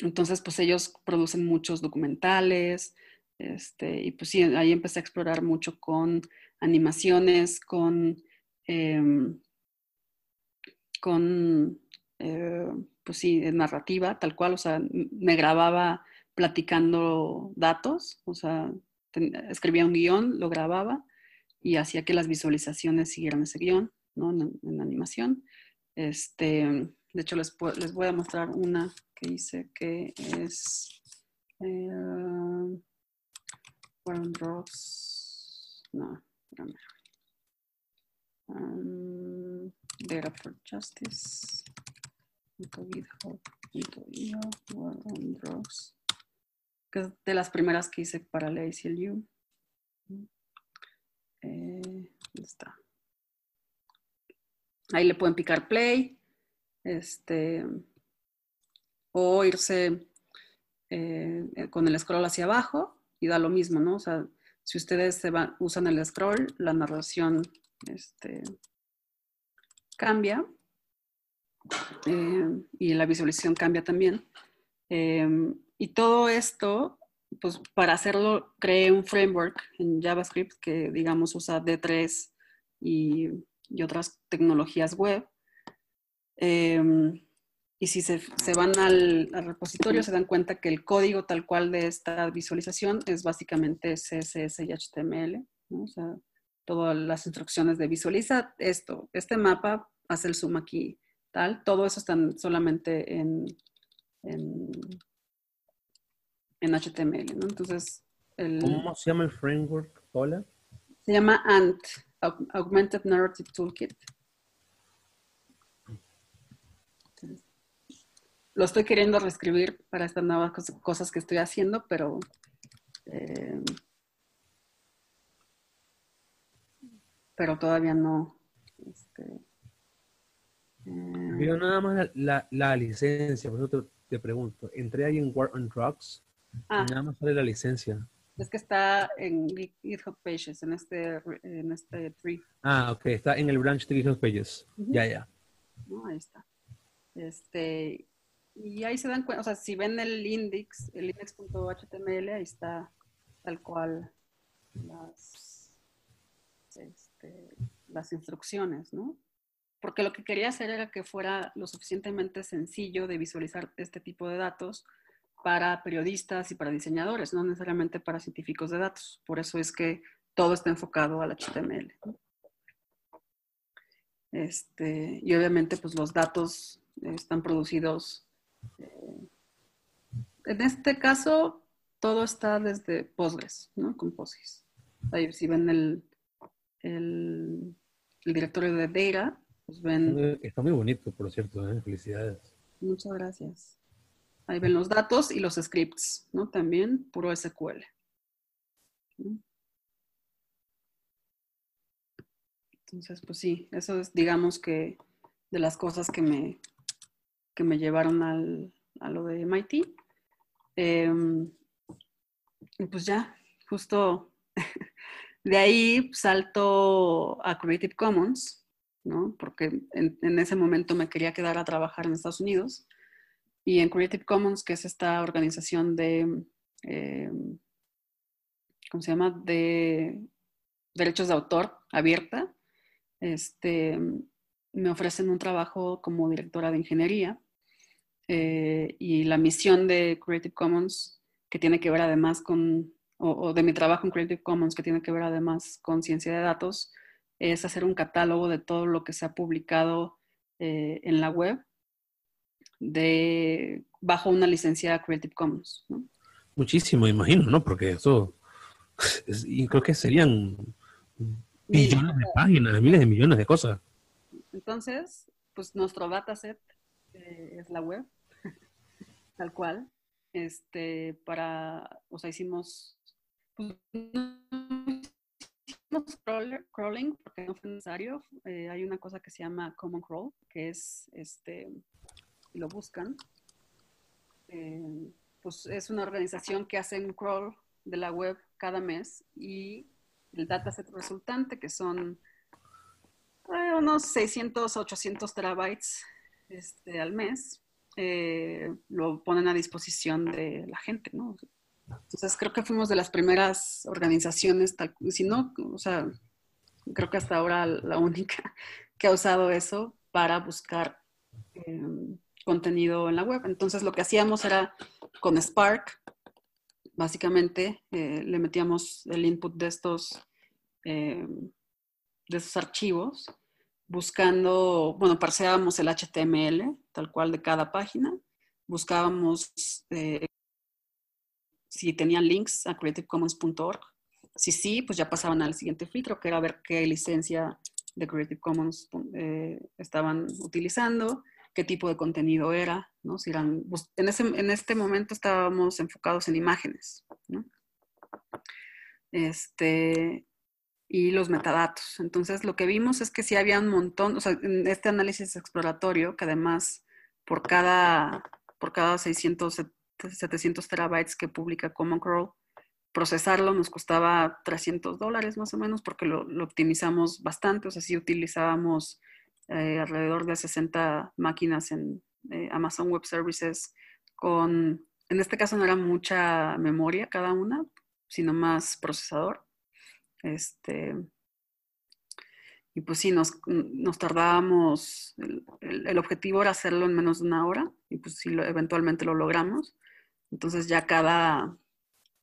entonces, pues ellos producen muchos documentales, este, y pues sí, ahí empecé a explorar mucho con animaciones, con, em, con eh, pues sí, narrativa, tal cual, o sea, me grababa platicando datos, o sea, escribía un guion, lo grababa y hacía que las visualizaciones siguieran ese guion, ¿no? En, animación. Este, de hecho, les, les voy a mostrar una que hice que es... Eh, Warren Rocks. No, um, Data for Justice. GitHub.io, Warren Rocks. Que es de las primeras que hice para la ACLU. Eh. Ahí le pueden picar play. Este, o irse eh, con el scroll hacia abajo y da lo mismo, ¿no? O sea, si ustedes se van, usan el scroll, la narración este, cambia eh, y la visualización cambia también. Y todo esto, pues para hacerlo, creé un framework en JavaScript que, digamos, usa D3 y, y otras tecnologías web. Em, y si se, van al, repositorio, se dan cuenta que el código tal cual de esta visualización es básicamente CSS y HTML. O sea, todas las instrucciones de visualiza esto, este mapa, hace el zoom aquí, tal. Todo eso está solamente en, en, HTML. ¿no? Entonces, ¿cómo se llama el framework, Paula? Se llama ANT, Augmented Narrative Toolkit. lo estoy queriendo reescribir para estas nuevas cosas que estoy haciendo, pero eh, pero todavía no. Este, eh, nada más la, licencia, por eso te, pregunto. Entré ahí en War on Drugs ah, nada más sale la licencia. Es que está en GitHub Pages, en este, en este tree. Ah, ok, está en el branch de GitHub Pages. Ya, ya. ahí está. Este, y ahí se dan cuenta, o sea, si ven el index, el index.html, ahí está tal cual las, este, las instrucciones, ¿no? Porque lo que quería hacer era que fuera lo suficientemente sencillo de visualizar este tipo de datos para periodistas y para diseñadores, no necesariamente para científicos de datos. Por eso es que todo está enfocado al HTML. Este, y obviamente, pues los datos están producidos eh, en este caso, todo está desde Postgres, ¿no? Con Postgres. Ahí si ven el, el, directorio de Data, pues ven... Está muy bonito, por cierto, ¿eh? felicidades. Muchas gracias. Ahí ven los datos y los scripts, ¿no? También puro SQL. Entonces, pues sí, eso es, digamos que, de las cosas que me, que me llevaron al, a lo de MIT. Em, y pues ya, justo de ahí salto a Creative Commons, ¿no? Porque en, ese momento me quería quedar a trabajar en Estados Unidos. Y en Creative Commons, que es esta organización de, em, ¿cómo se llama? De derechos de autor abierta, este, me ofrecen un trabajo como directora de ingeniería. Eh, y la misión de Creative Commons, que tiene que ver además con o, de mi trabajo en Creative Commons, que tiene que ver además con ciencia de datos, es hacer un catálogo de todo lo que se ha publicado eh, en la web de, bajo una licencia Creative Commons. Muchísimo, imagino, ¿no? Porque eso, y creo que serían millones de páginas, miles de millones de cosas. Entonces, pues nuestro dataset eh, es la web, tal cual. Este, para, o sea, hicimos crawling porque no fue necesario. Eh, hay una cosa que se llama Common Crawl, que es, este, lo buscan, eh, pues es una organización que hace un crawl de la web cada mes y el dataset resultante, que son eh, unos 600, 800 terabytes este, al mes, lo ponen a disposición de la gente, ¿no? Entonces creo que fuimos de las primeras organizaciones, tal, si no, o sea, creo que hasta ahora la única que ha usado eso para buscar contenido en la web. Entonces lo que hacíamos era con Spark, básicamente eh, le metíamos el input de estos, em, de esos archivos, buscando, bueno, parseábamos el HTML, tal cual de cada página, buscábamos eh, si tenían links a creativecommons.org. Si sí, pues ya pasaban al siguiente filtro, que era ver qué licencia de Creative Commons eh, estaban utilizando, qué tipo de contenido era, ¿no? Si eran, pues, en, ese, en este momento estábamos enfocados en imágenes, ¿no? Este, y los metadatos. Entonces, lo que vimos es que sí había un montón, o sea, en este análisis exploratorio, que además por cada, por cada 670 700 terabytes que publica Common Crawl, procesarlo nos costaba 300 dólares más o menos porque lo, optimizamos bastante, o sea, sí utilizábamos eh, alrededor de 60 máquinas en eh, Amazon Web Services con, en este caso no era mucha memoria cada una, sino más procesador. Este, y pues sí, nos, tardábamos, el, objetivo era hacerlo en menos de una hora y pues sí, eventualmente lo logramos. Entonces ya cada,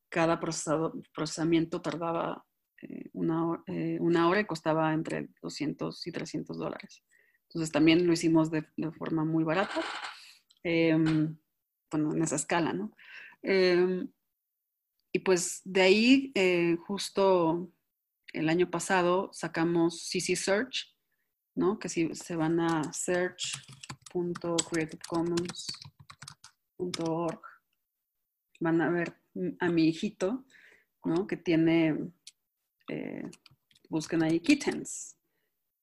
cada procesamiento tardaba eh, una, eh, una, hora y costaba entre 200 y 300 dólares. Entonces también lo hicimos de, forma muy barata, em, bueno, en esa escala, ¿no? Em, y pues de ahí, eh, justo el año pasado, sacamos CC Search, ¿no? Que si se van a search.creativecommons.org, van a ver a mi hijito, ¿no? Que tiene, eh, busquen ahí kittens,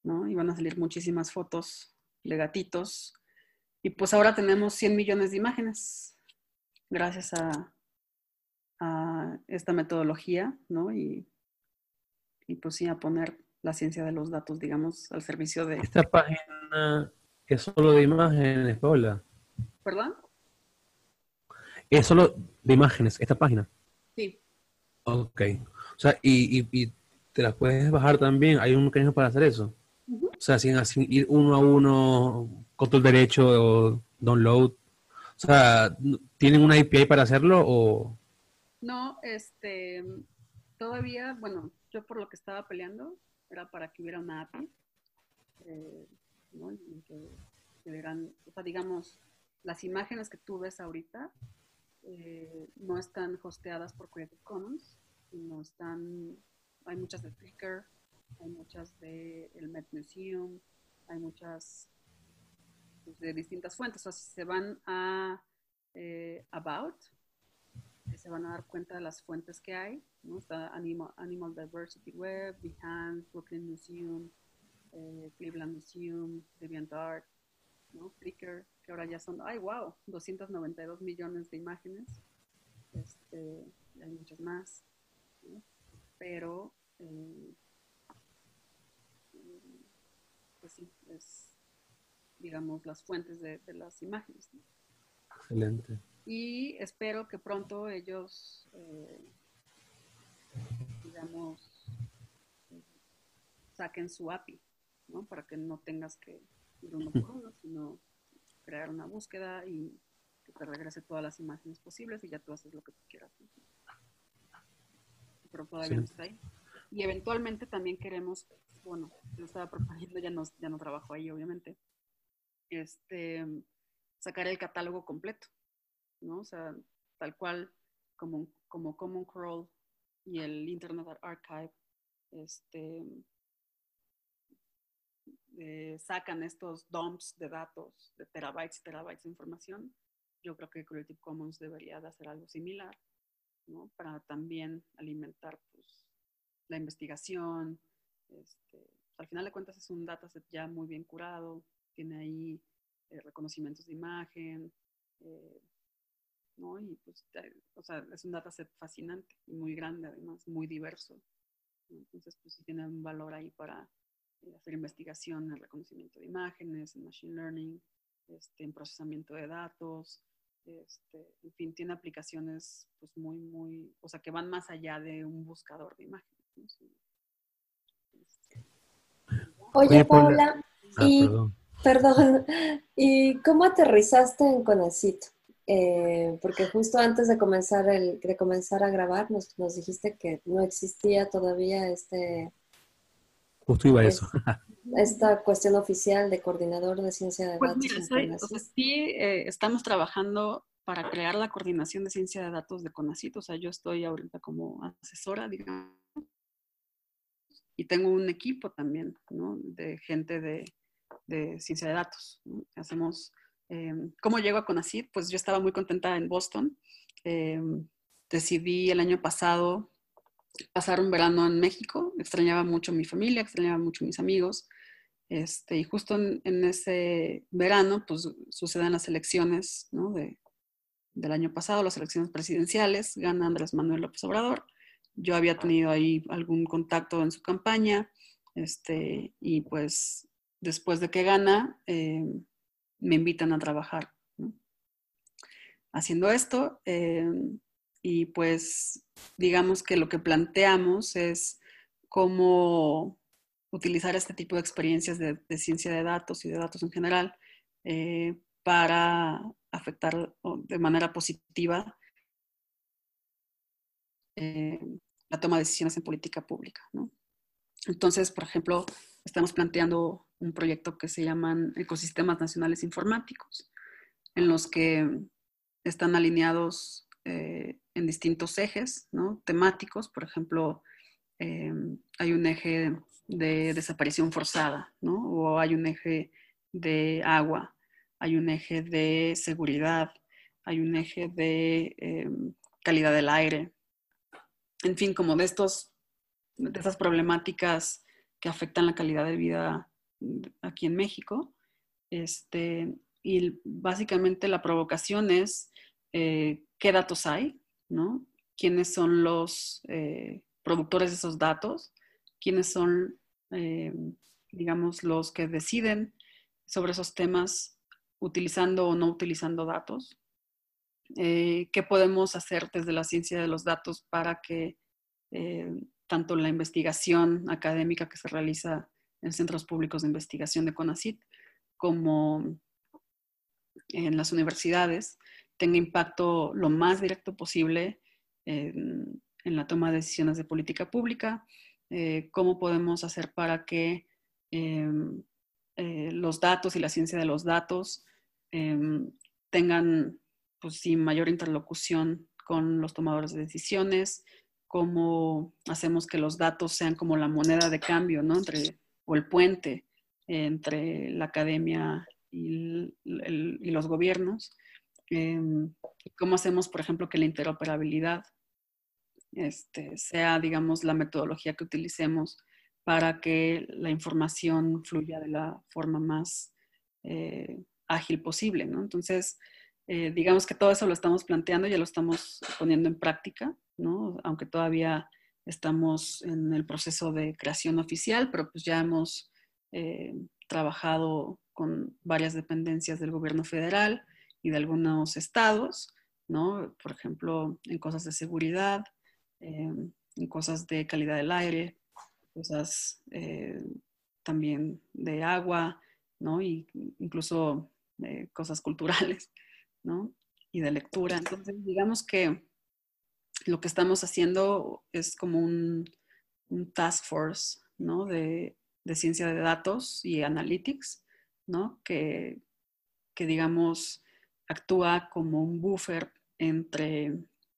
¿no? Y van a salir muchísimas fotos de gatitos. Y pues ahora tenemos 100 millones de imágenes gracias a, a esta metodología, ¿no? Y, y pues sí, a poner la ciencia de los datos, digamos, al servicio de... Esta página es solo de imágenes, Paula. ¿Perdón? Es solo de imágenes, esta página. Sí. Ok. O sea, y, y, te las puedes bajar también. Hay un mecanismo para hacer eso. O sea, sin, ir uno a uno, control derecho o download. O sea, ¿tienen una API para hacerlo o...? No, este, todavía, bueno, yo por lo que estaba peleando era para que hubiera una API, eh, ¿no? que, que o sea, digamos, las imágenes que tú ves ahorita eh, no están hosteadas por Creative Commons, no están, hay muchas de Flickr, hay muchas de el Met Museum, hay muchas pues, de distintas fuentes. O sea, si se van a eh, About, eh, se van a dar cuenta de las fuentes que hay. ¿no? Está Animal, Animal Diversity Web, Behance, Brooklyn Museum, Cleveland Museum, DeviantArt. ¿no? Flickr, que ahora ya son, ay, wow, 292 millones de imágenes. Este, hay muchas más. Pero, eh, pues sí, es, digamos, las fuentes de, las imágenes. Excelente. Y espero que pronto ellos, eh, digamos, saquen su API, ¿no? Para que no tengas que ir uno por uno, sino crear una búsqueda y que te regrese todas las imágenes posibles y ya tú haces lo que tú quieras. Pero todavía no está ahí. Y eventualmente también queremos, bueno, yo estaba proponiendo, ya no, ya no trabajo ahí, obviamente, este, sacar el catálogo completo, ¿no? O sea, tal cual como, como Common Crawl y el Internet Archive, este, eh, sacan estos dumps de datos, de terabytes y terabytes de información, yo creo que Creative Commons debería de hacer algo similar, ¿no? Para también alimentar pues, la investigación. Este, al final de cuentas es un dataset ya muy bien curado, tiene ahí eh, reconocimientos de imagen, eh, ¿no? Y pues, o sea, es un dataset fascinante y muy grande además, muy diverso. Entonces, pues tiene un valor ahí para eh, hacer investigación en reconocimiento de imágenes, en machine learning, este, en procesamiento de datos, este, en fin, tiene aplicaciones pues muy, muy, o sea, que van más allá de un buscador de imágenes. Oye, Paula, ah, y, perdón. ¿y cómo aterrizaste en Conacito? Eh, porque justo antes de comenzar, el, de comenzar a grabar nos, nos dijiste que no existía todavía este Justo iba a eso. Esta cuestión oficial de coordinador de ciencia de pues datos. Mira, sí, eh, estamos trabajando para crear la coordinación de ciencia de datos de CONACIT. O sea, yo estoy ahorita como asesora, digamos, y tengo un equipo también, ¿no? De gente de, ciencia de datos. Hacemos, em, ¿cómo llego a CONACIT? Pues yo estaba muy contenta en Boston. Em, decidí el año pasado pasar un verano en México, extrañaba mucho mi familia, extrañaba mucho mis amigos. Este, y justo en, ese verano, pues suceden las elecciones ¿no? de, del año pasado, las elecciones presidenciales, gana Andrés Manuel López Obrador. Yo había tenido ahí algún contacto en su campaña, este, y pues después de que gana, eh, me invitan a trabajar. Haciendo esto, eh, y pues digamos que lo que planteamos es cómo utilizar este tipo de experiencias de, ciencia de datos y de datos en general eh, para afectar de manera positiva eh, la toma de decisiones en política pública. Entonces, por ejemplo, estamos planteando un proyecto que se llaman ecosistemas nacionales informáticos, en los que están alineados eh, en distintos ejes ¿no? temáticos. Por ejemplo, em, hay un eje de desaparición forzada, ¿no? o hay un eje de agua, hay un eje de seguridad, hay un eje de calidad del aire. En fin, como de, estos, de estas problemáticas que afectan la calidad de vida aquí en México. Este, y básicamente la provocación es eh, qué datos hay, ¿no? ¿Quiénes son los eh, productores de esos datos? ¿Quiénes son, eh, digamos, los que deciden sobre esos temas utilizando o no utilizando datos? Eh, ¿Qué podemos hacer desde la ciencia de los datos para que tanto la investigación académica que se realiza en centros públicos de investigación de CONACIT como en las universidades tenga impacto lo más directo posible en, la toma de decisiones de política pública, eh, cómo podemos hacer para que eh, los datos y la ciencia de los datos tengan pues, sí, mayor interlocución con los tomadores de decisiones, cómo hacemos que los datos sean como la moneda de cambio, ¿no? Entre, o el puente entre la academia y, los gobiernos. Em, cómo hacemos, por ejemplo, que la interoperabilidad este, sea, digamos, la metodología que utilicemos para que la información fluya de la forma más eh, ágil posible, ¿no? Entonces, eh, digamos que todo eso lo estamos planteando, ya lo estamos poniendo en práctica, ¿no? Aunque todavía estamos en el proceso de creación oficial, pero pues ya hemos eh, trabajado con varias dependencias del gobierno federal y de algunos estados, ¿no? Por ejemplo, en cosas de seguridad, em, en cosas de calidad del aire, cosas eh, también de agua, ¿no? Y incluso eh, cosas culturales, ¿no? Y de lectura. Entonces, digamos que lo que estamos haciendo es como un, task force, ¿no? De, ciencia de datos y analytics, ¿no? Que, que, digamos, actúa como un buffer entre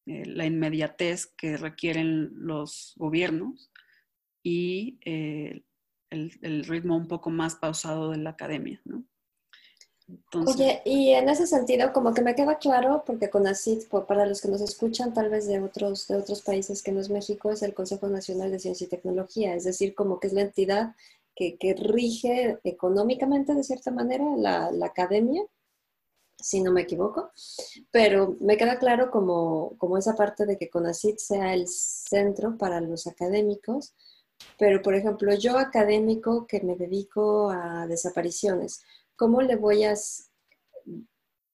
eh, la inmediatez que requieren los gobiernos y eh, el, ritmo un poco más pausado de la academia, ¿no? Oye, y en ese sentido, como que me queda claro, porque CONACYT, para los que nos escuchan tal vez de otros, de otros países que no es México, es el Consejo Nacional de Ciencia y Tecnología, es decir, como que es la entidad que, que rige económicamente, de cierta manera, la, la, academia, si no me equivoco, pero me queda claro como, como esa parte de que CONACYT sea el centro para los académicos, pero por ejemplo, yo académico que me dedico a desapariciones, ¿cómo le voy a...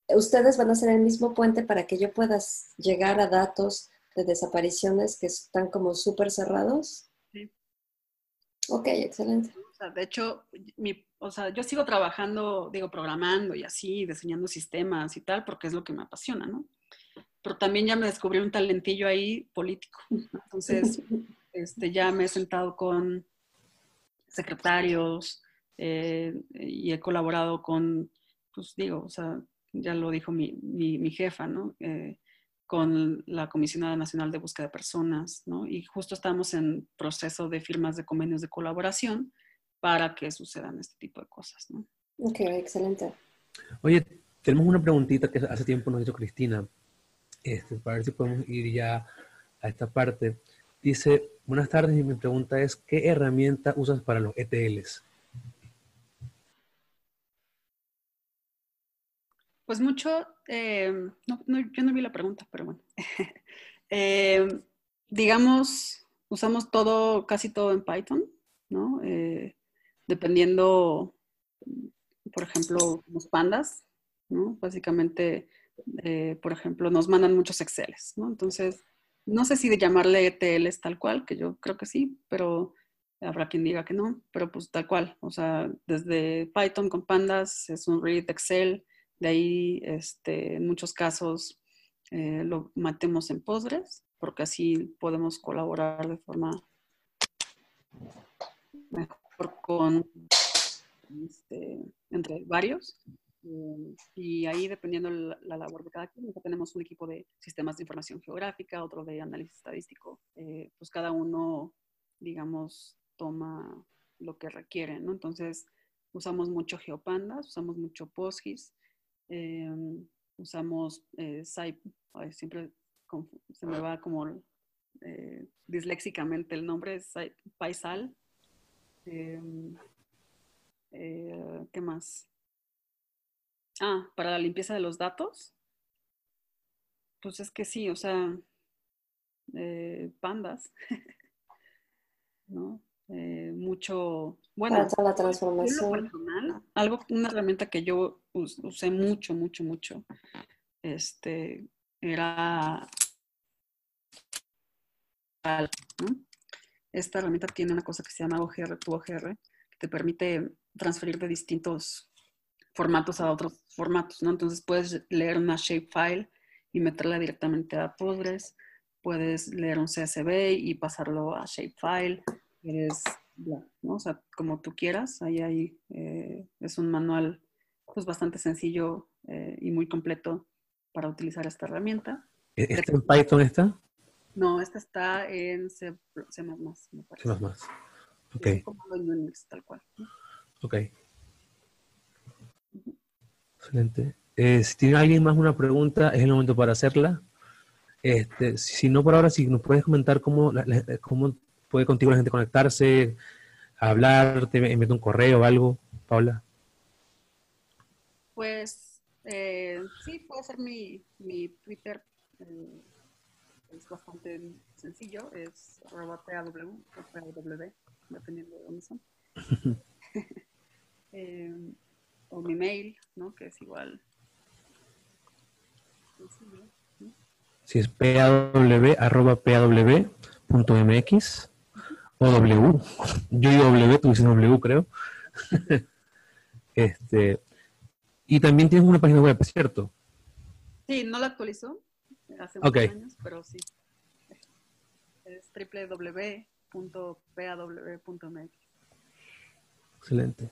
Ustedes van a ser el mismo puente para que yo pueda llegar a datos de desapariciones que están como súper cerrados. Sí. Ok, excelente. de hecho, mi, o sea, yo sigo trabajando, digo, programando y así, diseñando sistemas y tal, porque es lo que me apasiona, ¿no? Pero también ya me descubrí un talentillo ahí político. Entonces, este, ya me he sentado con secretarios, eh, y he colaborado con, pues digo, o sea, ya lo dijo mi, mi, jefa, ¿no? Eh, con la Comisionada Nacional de Búsqueda de Personas, ¿no? Y justo estamos en proceso de firmas de convenios de colaboración para que sucedan este tipo de cosas, ¿no? Ok, excelente. Oye, tenemos una preguntita que hace tiempo nos hizo Cristina, este, para ver si podemos ir ya a esta parte. Dice, buenas tardes y mi pregunta es, ¿qué herramienta usas para los ETLs? Pues mucho, eh, yo no vi la pregunta, pero bueno. Eh, digamos, usamos todo, casi todo en Python, ¿no? Eh, dependiendo, por ejemplo, los pandas, ¿no? Básicamente, por ejemplo, nos mandan muchos Exceles, ¿no? Entonces, no sé si de llamarle ETLs tal cual, que yo creo que sí, pero habrá quien diga que no, pero pues tal cual, o sea, desde Python con pandas es un read Excel, de ahí, este, en muchos casos, eh, lo matemos en Postgres, porque así podemos colaborar de forma mejor con, este, entre varios. Eh, y ahí, dependiendo la, la, labor de cada quien, tenemos un equipo de sistemas de información geográfica, otro de análisis estadístico. Eh, pues cada uno, digamos, toma lo que requiere, ¿no? Entonces, usamos mucho Geopandas, usamos mucho PostGIS, Em, usamos eh, siempre se me va como eh, disléxicamente el nombre, es Paisal. Em, eh, ¿Qué más? Ah, para la limpieza de los datos. Pues es que sí, o sea, eh, pandas, ¿no? Eh, mucho, bueno, la transformación. algo, una herramienta que yo usé mucho, mucho, mucho, este, era esta herramienta tiene una cosa que se llama OGR, tu OGR, que te permite transferir de distintos formatos a otros formatos, ¿no? Entonces puedes leer una shapefile y meterla directamente a Postgres, puedes leer un CSV y pasarlo a shapefile, es ¿no? O sea, como tú quieras, ahí hay, eh, es un manual pues bastante sencillo eh, y muy completo para utilizar esta herramienta. ¿E-, ¿Está en Python esta? No, esta está en C++, me parece. C++, ok. tal cual. Ok. Excelente. Eh, si tiene alguien más una pregunta, es el momento para hacerla. Este, si no por ahora, si nos puedes comentar cómo, cómo puede contigo la gente conectarse, hablar, te mete un correo o algo, Paula. Pues eh, sí, puede ser mi, mi Twitter. Eh, es bastante sencillo, es arroba PAW dependiendo de dónde son. Eh, o mi mail, ¿no? Que es igual. Si es paw, arroba paw.mx o w. Yo digo w, tú dices w, creo. este, y también tienes una página web, ¿cierto? Sí, no la actualizó hace muchos años, pero sí. Es www.paw.mx. Excelente.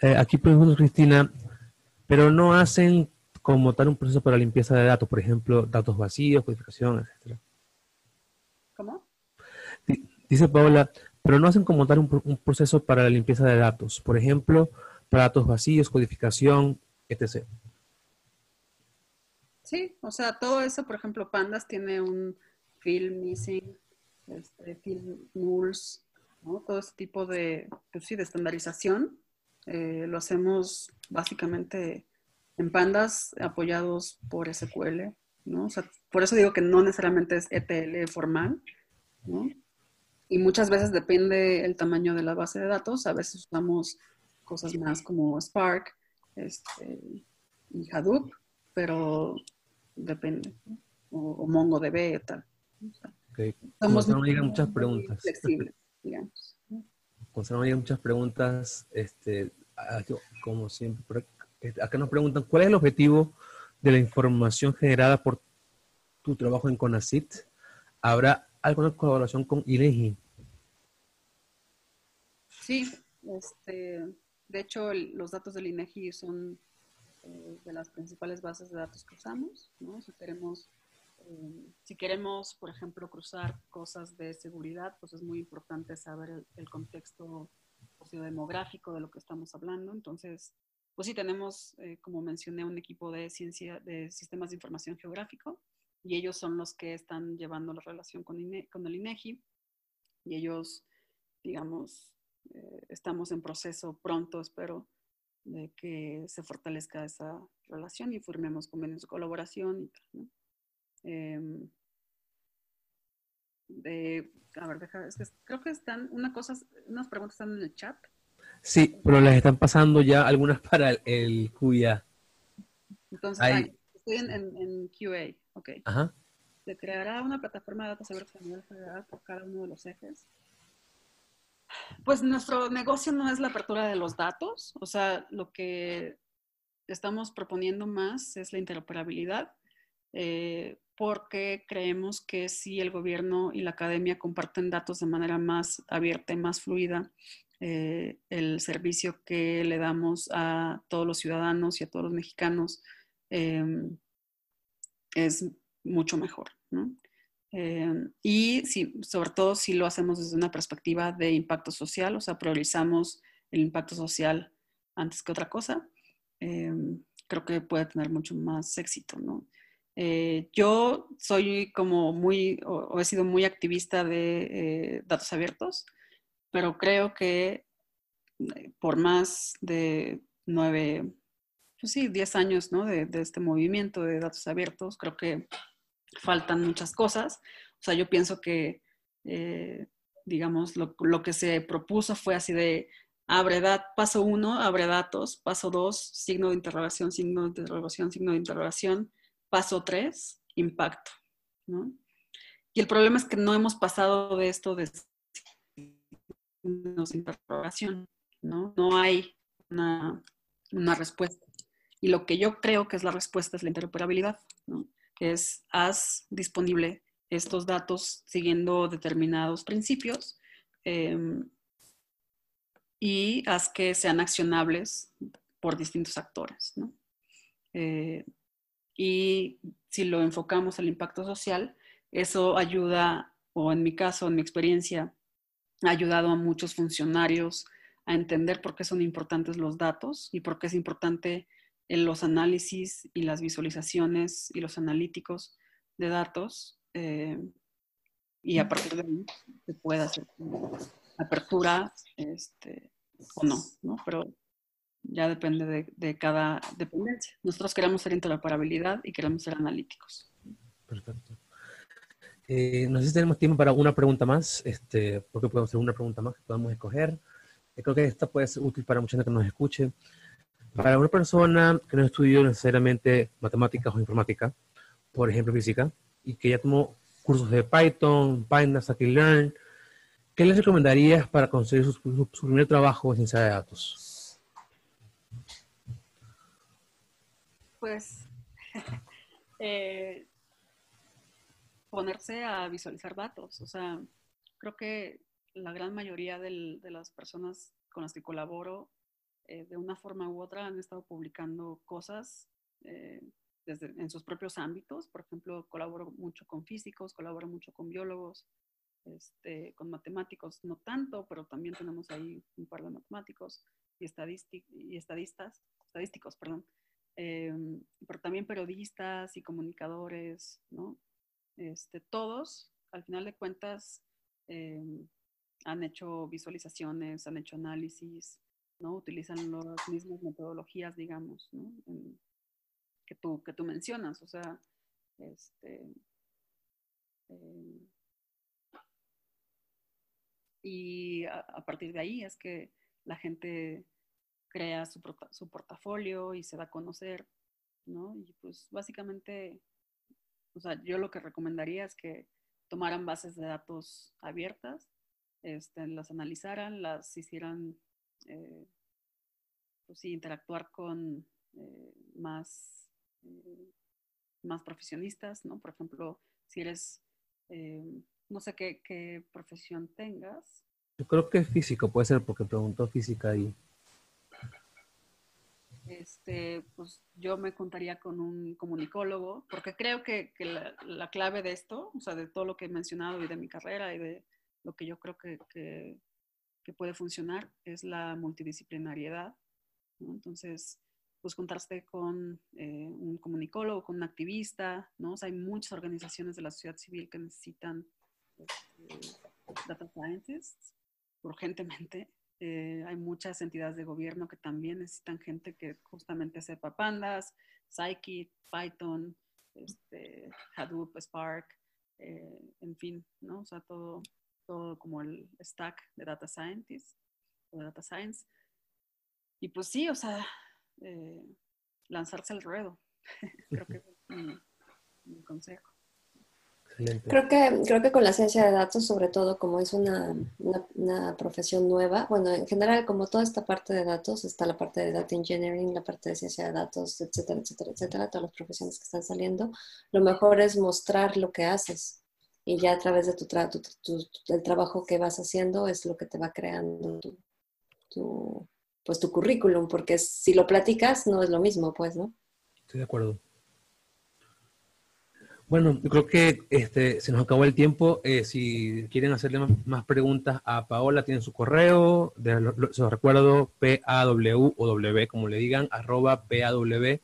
Eh, aquí pregunto, Cristina, pero no hacen como tal un proceso para limpieza de datos, por ejemplo, datos vacíos, codificación, etcétera. ¿Cómo? Dice Paola, pero no hacen como tal un proceso para la limpieza de datos, por ejemplo, datos vacíos, codificación, etc. Sí, o sea, todo eso, por ejemplo, Pandas tiene un film missing, este, film nulls, ¿no? todo ese tipo de, pues sí, de estandarización. Eh, lo hacemos básicamente en Pandas apoyados por SQL, ¿no? Por eso digo que no necesariamente es ETL formal, ¿no? Y muchas veces depende el tamaño de la base de datos. A veces usamos cosas más como Spark este, y Hadoop, pero depende. O, MongoDB y tal. Okay. Somos no llegan muchas preguntas. Flexibles, digamos. llegan muchas preguntas, este, como siempre, acá nos preguntan, ¿cuál es el objetivo de la información generada por tu trabajo en CONACIT? ¿Habrá alguna colaboración con INEGI? Sí, este, de hecho, los datos del INEGI son eh, de las principales bases de datos que usamos, Si queremos, eh, si queremos, por ejemplo, cruzar cosas de seguridad, pues es muy importante saber el, contexto sociodemográfico de lo que estamos hablando. Entonces, pues sí tenemos, eh, como mencioné, un equipo de ciencia de sistemas de información geográfico y ellos son los que están llevando la relación con, con el INEGI y ellos, digamos, eh, estamos en proceso pronto, espero, de que se fortalezca esa relación y firmemos convenios de colaboración y tal, em, a ver, deja, es que creo que están, una cosa, unas preguntas están en el chat. Sí, pero les están pasando ya algunas para el, el QIA. Entonces, estoy en, en, QA, ok. Ajá. Se creará una plataforma de datos nivel federal por cada uno de los ejes. Pues nuestro negocio no es la apertura de los datos, o sea, lo que estamos proponiendo más es la interoperabilidad, eh, porque creemos que si el gobierno y la academia comparten datos de manera más abierta y más fluida, eh, el servicio que le damos a todos los ciudadanos y a todos los mexicanos eh, es mucho mejor. ¿no? Eh, y sí, sobre todo si lo hacemos desde una perspectiva de impacto social, o sea, priorizamos el impacto social antes que otra cosa, eh, creo que puede tener mucho más éxito, ¿no? Eh, yo soy como muy, o, he sido muy activista de datos abiertos, pero creo que por más de nueve, pues sí, diez años, ¿no? De, de este movimiento de datos abiertos, creo que faltan muchas cosas. O sea, yo pienso que, eh, digamos, lo, que se propuso fue así de, abre dat, paso uno, abre datos, paso dos, signo de interrogación, signo de interrogación, signo de interrogación, paso tres, impacto. ¿no? Y el problema es que no hemos pasado de esto de signos de interrogación, ¿no? No hay una, una respuesta. Y lo que yo creo que es la respuesta es la interoperabilidad, ¿no? Es haz disponible estos datos siguiendo determinados principios em, y haz que sean accionables por distintos actores. Eh, y si lo enfocamos al impacto social, eso ayuda, o en mi caso, en mi experiencia, ha ayudado a muchos funcionarios a entender por qué son importantes los datos y por qué es importante los análisis y las visualizaciones y los analíticos de datos eh, y a partir de ahí se puede hacer apertura este, o no, ¿no? Pero ya depende de, de, cada dependencia. Nosotros queremos ser interoperabilidad y queremos ser analíticos. Perfecto. Eh, no sé si tenemos tiempo para una pregunta más, este, porque podemos hacer una pregunta más que podamos escoger. Eh, creo que esta puede ser útil para mucha gente que nos escuche. Para una persona que no estudió necesariamente matemáticas o informática, por ejemplo física, y que ya tomó cursos de Python, Pandas, Scikit-learn, ¿qué les recomendarías para conseguir su, primer trabajo en ciencia de datos? Pues eh, ponerse a visualizar datos. O sea, creo que la gran mayoría de las personas con las que colaboro, eh, de una forma u otra, han estado publicando cosas eh, desde, en sus propios ámbitos. Por ejemplo, colaboro mucho con físicos, colaboro mucho con biólogos, este, con matemáticos, no tanto, pero también tenemos ahí un par de matemáticos y, y estadistas, estadísticos, perdón. Eh, pero también periodistas y comunicadores, ¿no? Este, todos, al final de cuentas, em, han hecho visualizaciones, han hecho análisis, ¿no? Utilizan las mismas metodologías, digamos, que, tú, que tú mencionas, o sea, este, y a, partir de ahí es que la gente crea su, su portafolio y se da a conocer, ¿no? Y pues básicamente o sea, yo lo que recomendaría es que tomaran bases de datos abiertas, este, las analizaran, las hicieran, eh, pues sí, interactuar con eh, más, eh, más profesionistas, ¿no? Por ejemplo, si eres, no sé qué, qué profesión tengas. Yo creo que físico puede ser porque preguntó física y este, pues yo me contaría con un comunicólogo, porque creo que, que la, clave de esto, o sea, de todo lo que he mencionado y de mi carrera y de lo que yo creo que, que, que puede funcionar, es la multidisciplinariedad. ¿no? Entonces, pues contarse con eh, un comunicólogo, con un activista, ¿no? O sea, hay muchas organizaciones de la sociedad civil que necesitan este, data scientists urgentemente eh, hay muchas entidades de gobierno que también necesitan gente que justamente sepa pandas, Scikit, Python, este, Hadoop, Spark, eh, en fin, ¿no? O sea, todo, todo como el stack de data scientists o de data science. Y pues sí, o sea, eh, lanzarse al ruedo. Creo que es mi consejo. Creo que, creo que con la ciencia de datos, sobre todo como es una, una, profesión nueva, bueno, en general como toda esta parte de datos, está la parte de data engineering, la parte de ciencia de datos, etcétera, etcétera, etcétera, todas las profesiones que están saliendo, lo mejor es mostrar lo que haces y ya a través de tu, el trabajo que vas haciendo es lo que te va creando tu, pues tu currículum, porque si lo platicas no es lo mismo, pues, ¿no? Estoy de acuerdo. Bueno, yo creo que este, se nos acabó el tiempo. Eh, si quieren hacerle más, preguntas a Paola, tienen su correo, se los recuerdo, P-A-W o W, como le digan, arroba P-A-W.mx.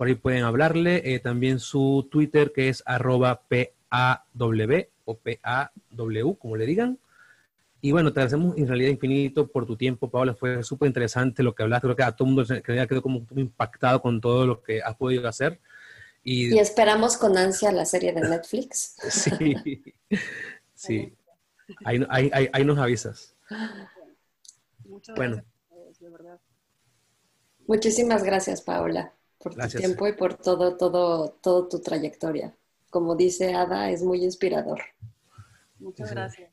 Por ahí pueden hablarle. Eh, también su Twitter, que es arroba P-A-W o P-A-W, como le digan. Y bueno, te agradecemos en realidad infinito por tu tiempo, Paola. Fue súper interesante lo que hablaste. Creo que a todo el mundo quedó como impactado con todo lo que has podido hacer. Y, esperamos con ansia la serie de Netflix. Sí, sí. Ahí, ahí, ahí, nos avisas. Muchas bueno. gracias, de verdad. Muchísimas gracias, Paola, por tu tiempo y por todo, todo, todo tu trayectoria. Como dice Ada, es muy inspirador. Muchas gracias.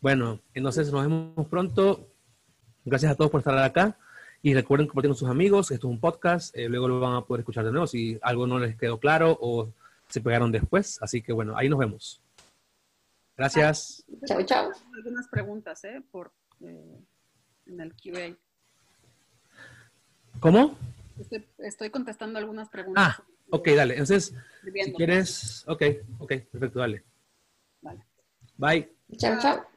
Bueno, entonces nos vemos pronto. Gracias a todos por estar acá. Y recuerden compartir con sus amigos. Esto es un podcast. Eh, luego lo van a poder escuchar de nuevo si algo no les quedó claro o se pegaron después. Así que bueno, ahí nos vemos. Gracias. Chao, chao. Algunas preguntas, ¿eh? Por, eh, en el QA. ¿Cómo? Estoy, contestando algunas preguntas. Ah, ok, dale. Entonces, si quieres, ok, ok, perfecto, dale. Vale. Bye. Chao, chao.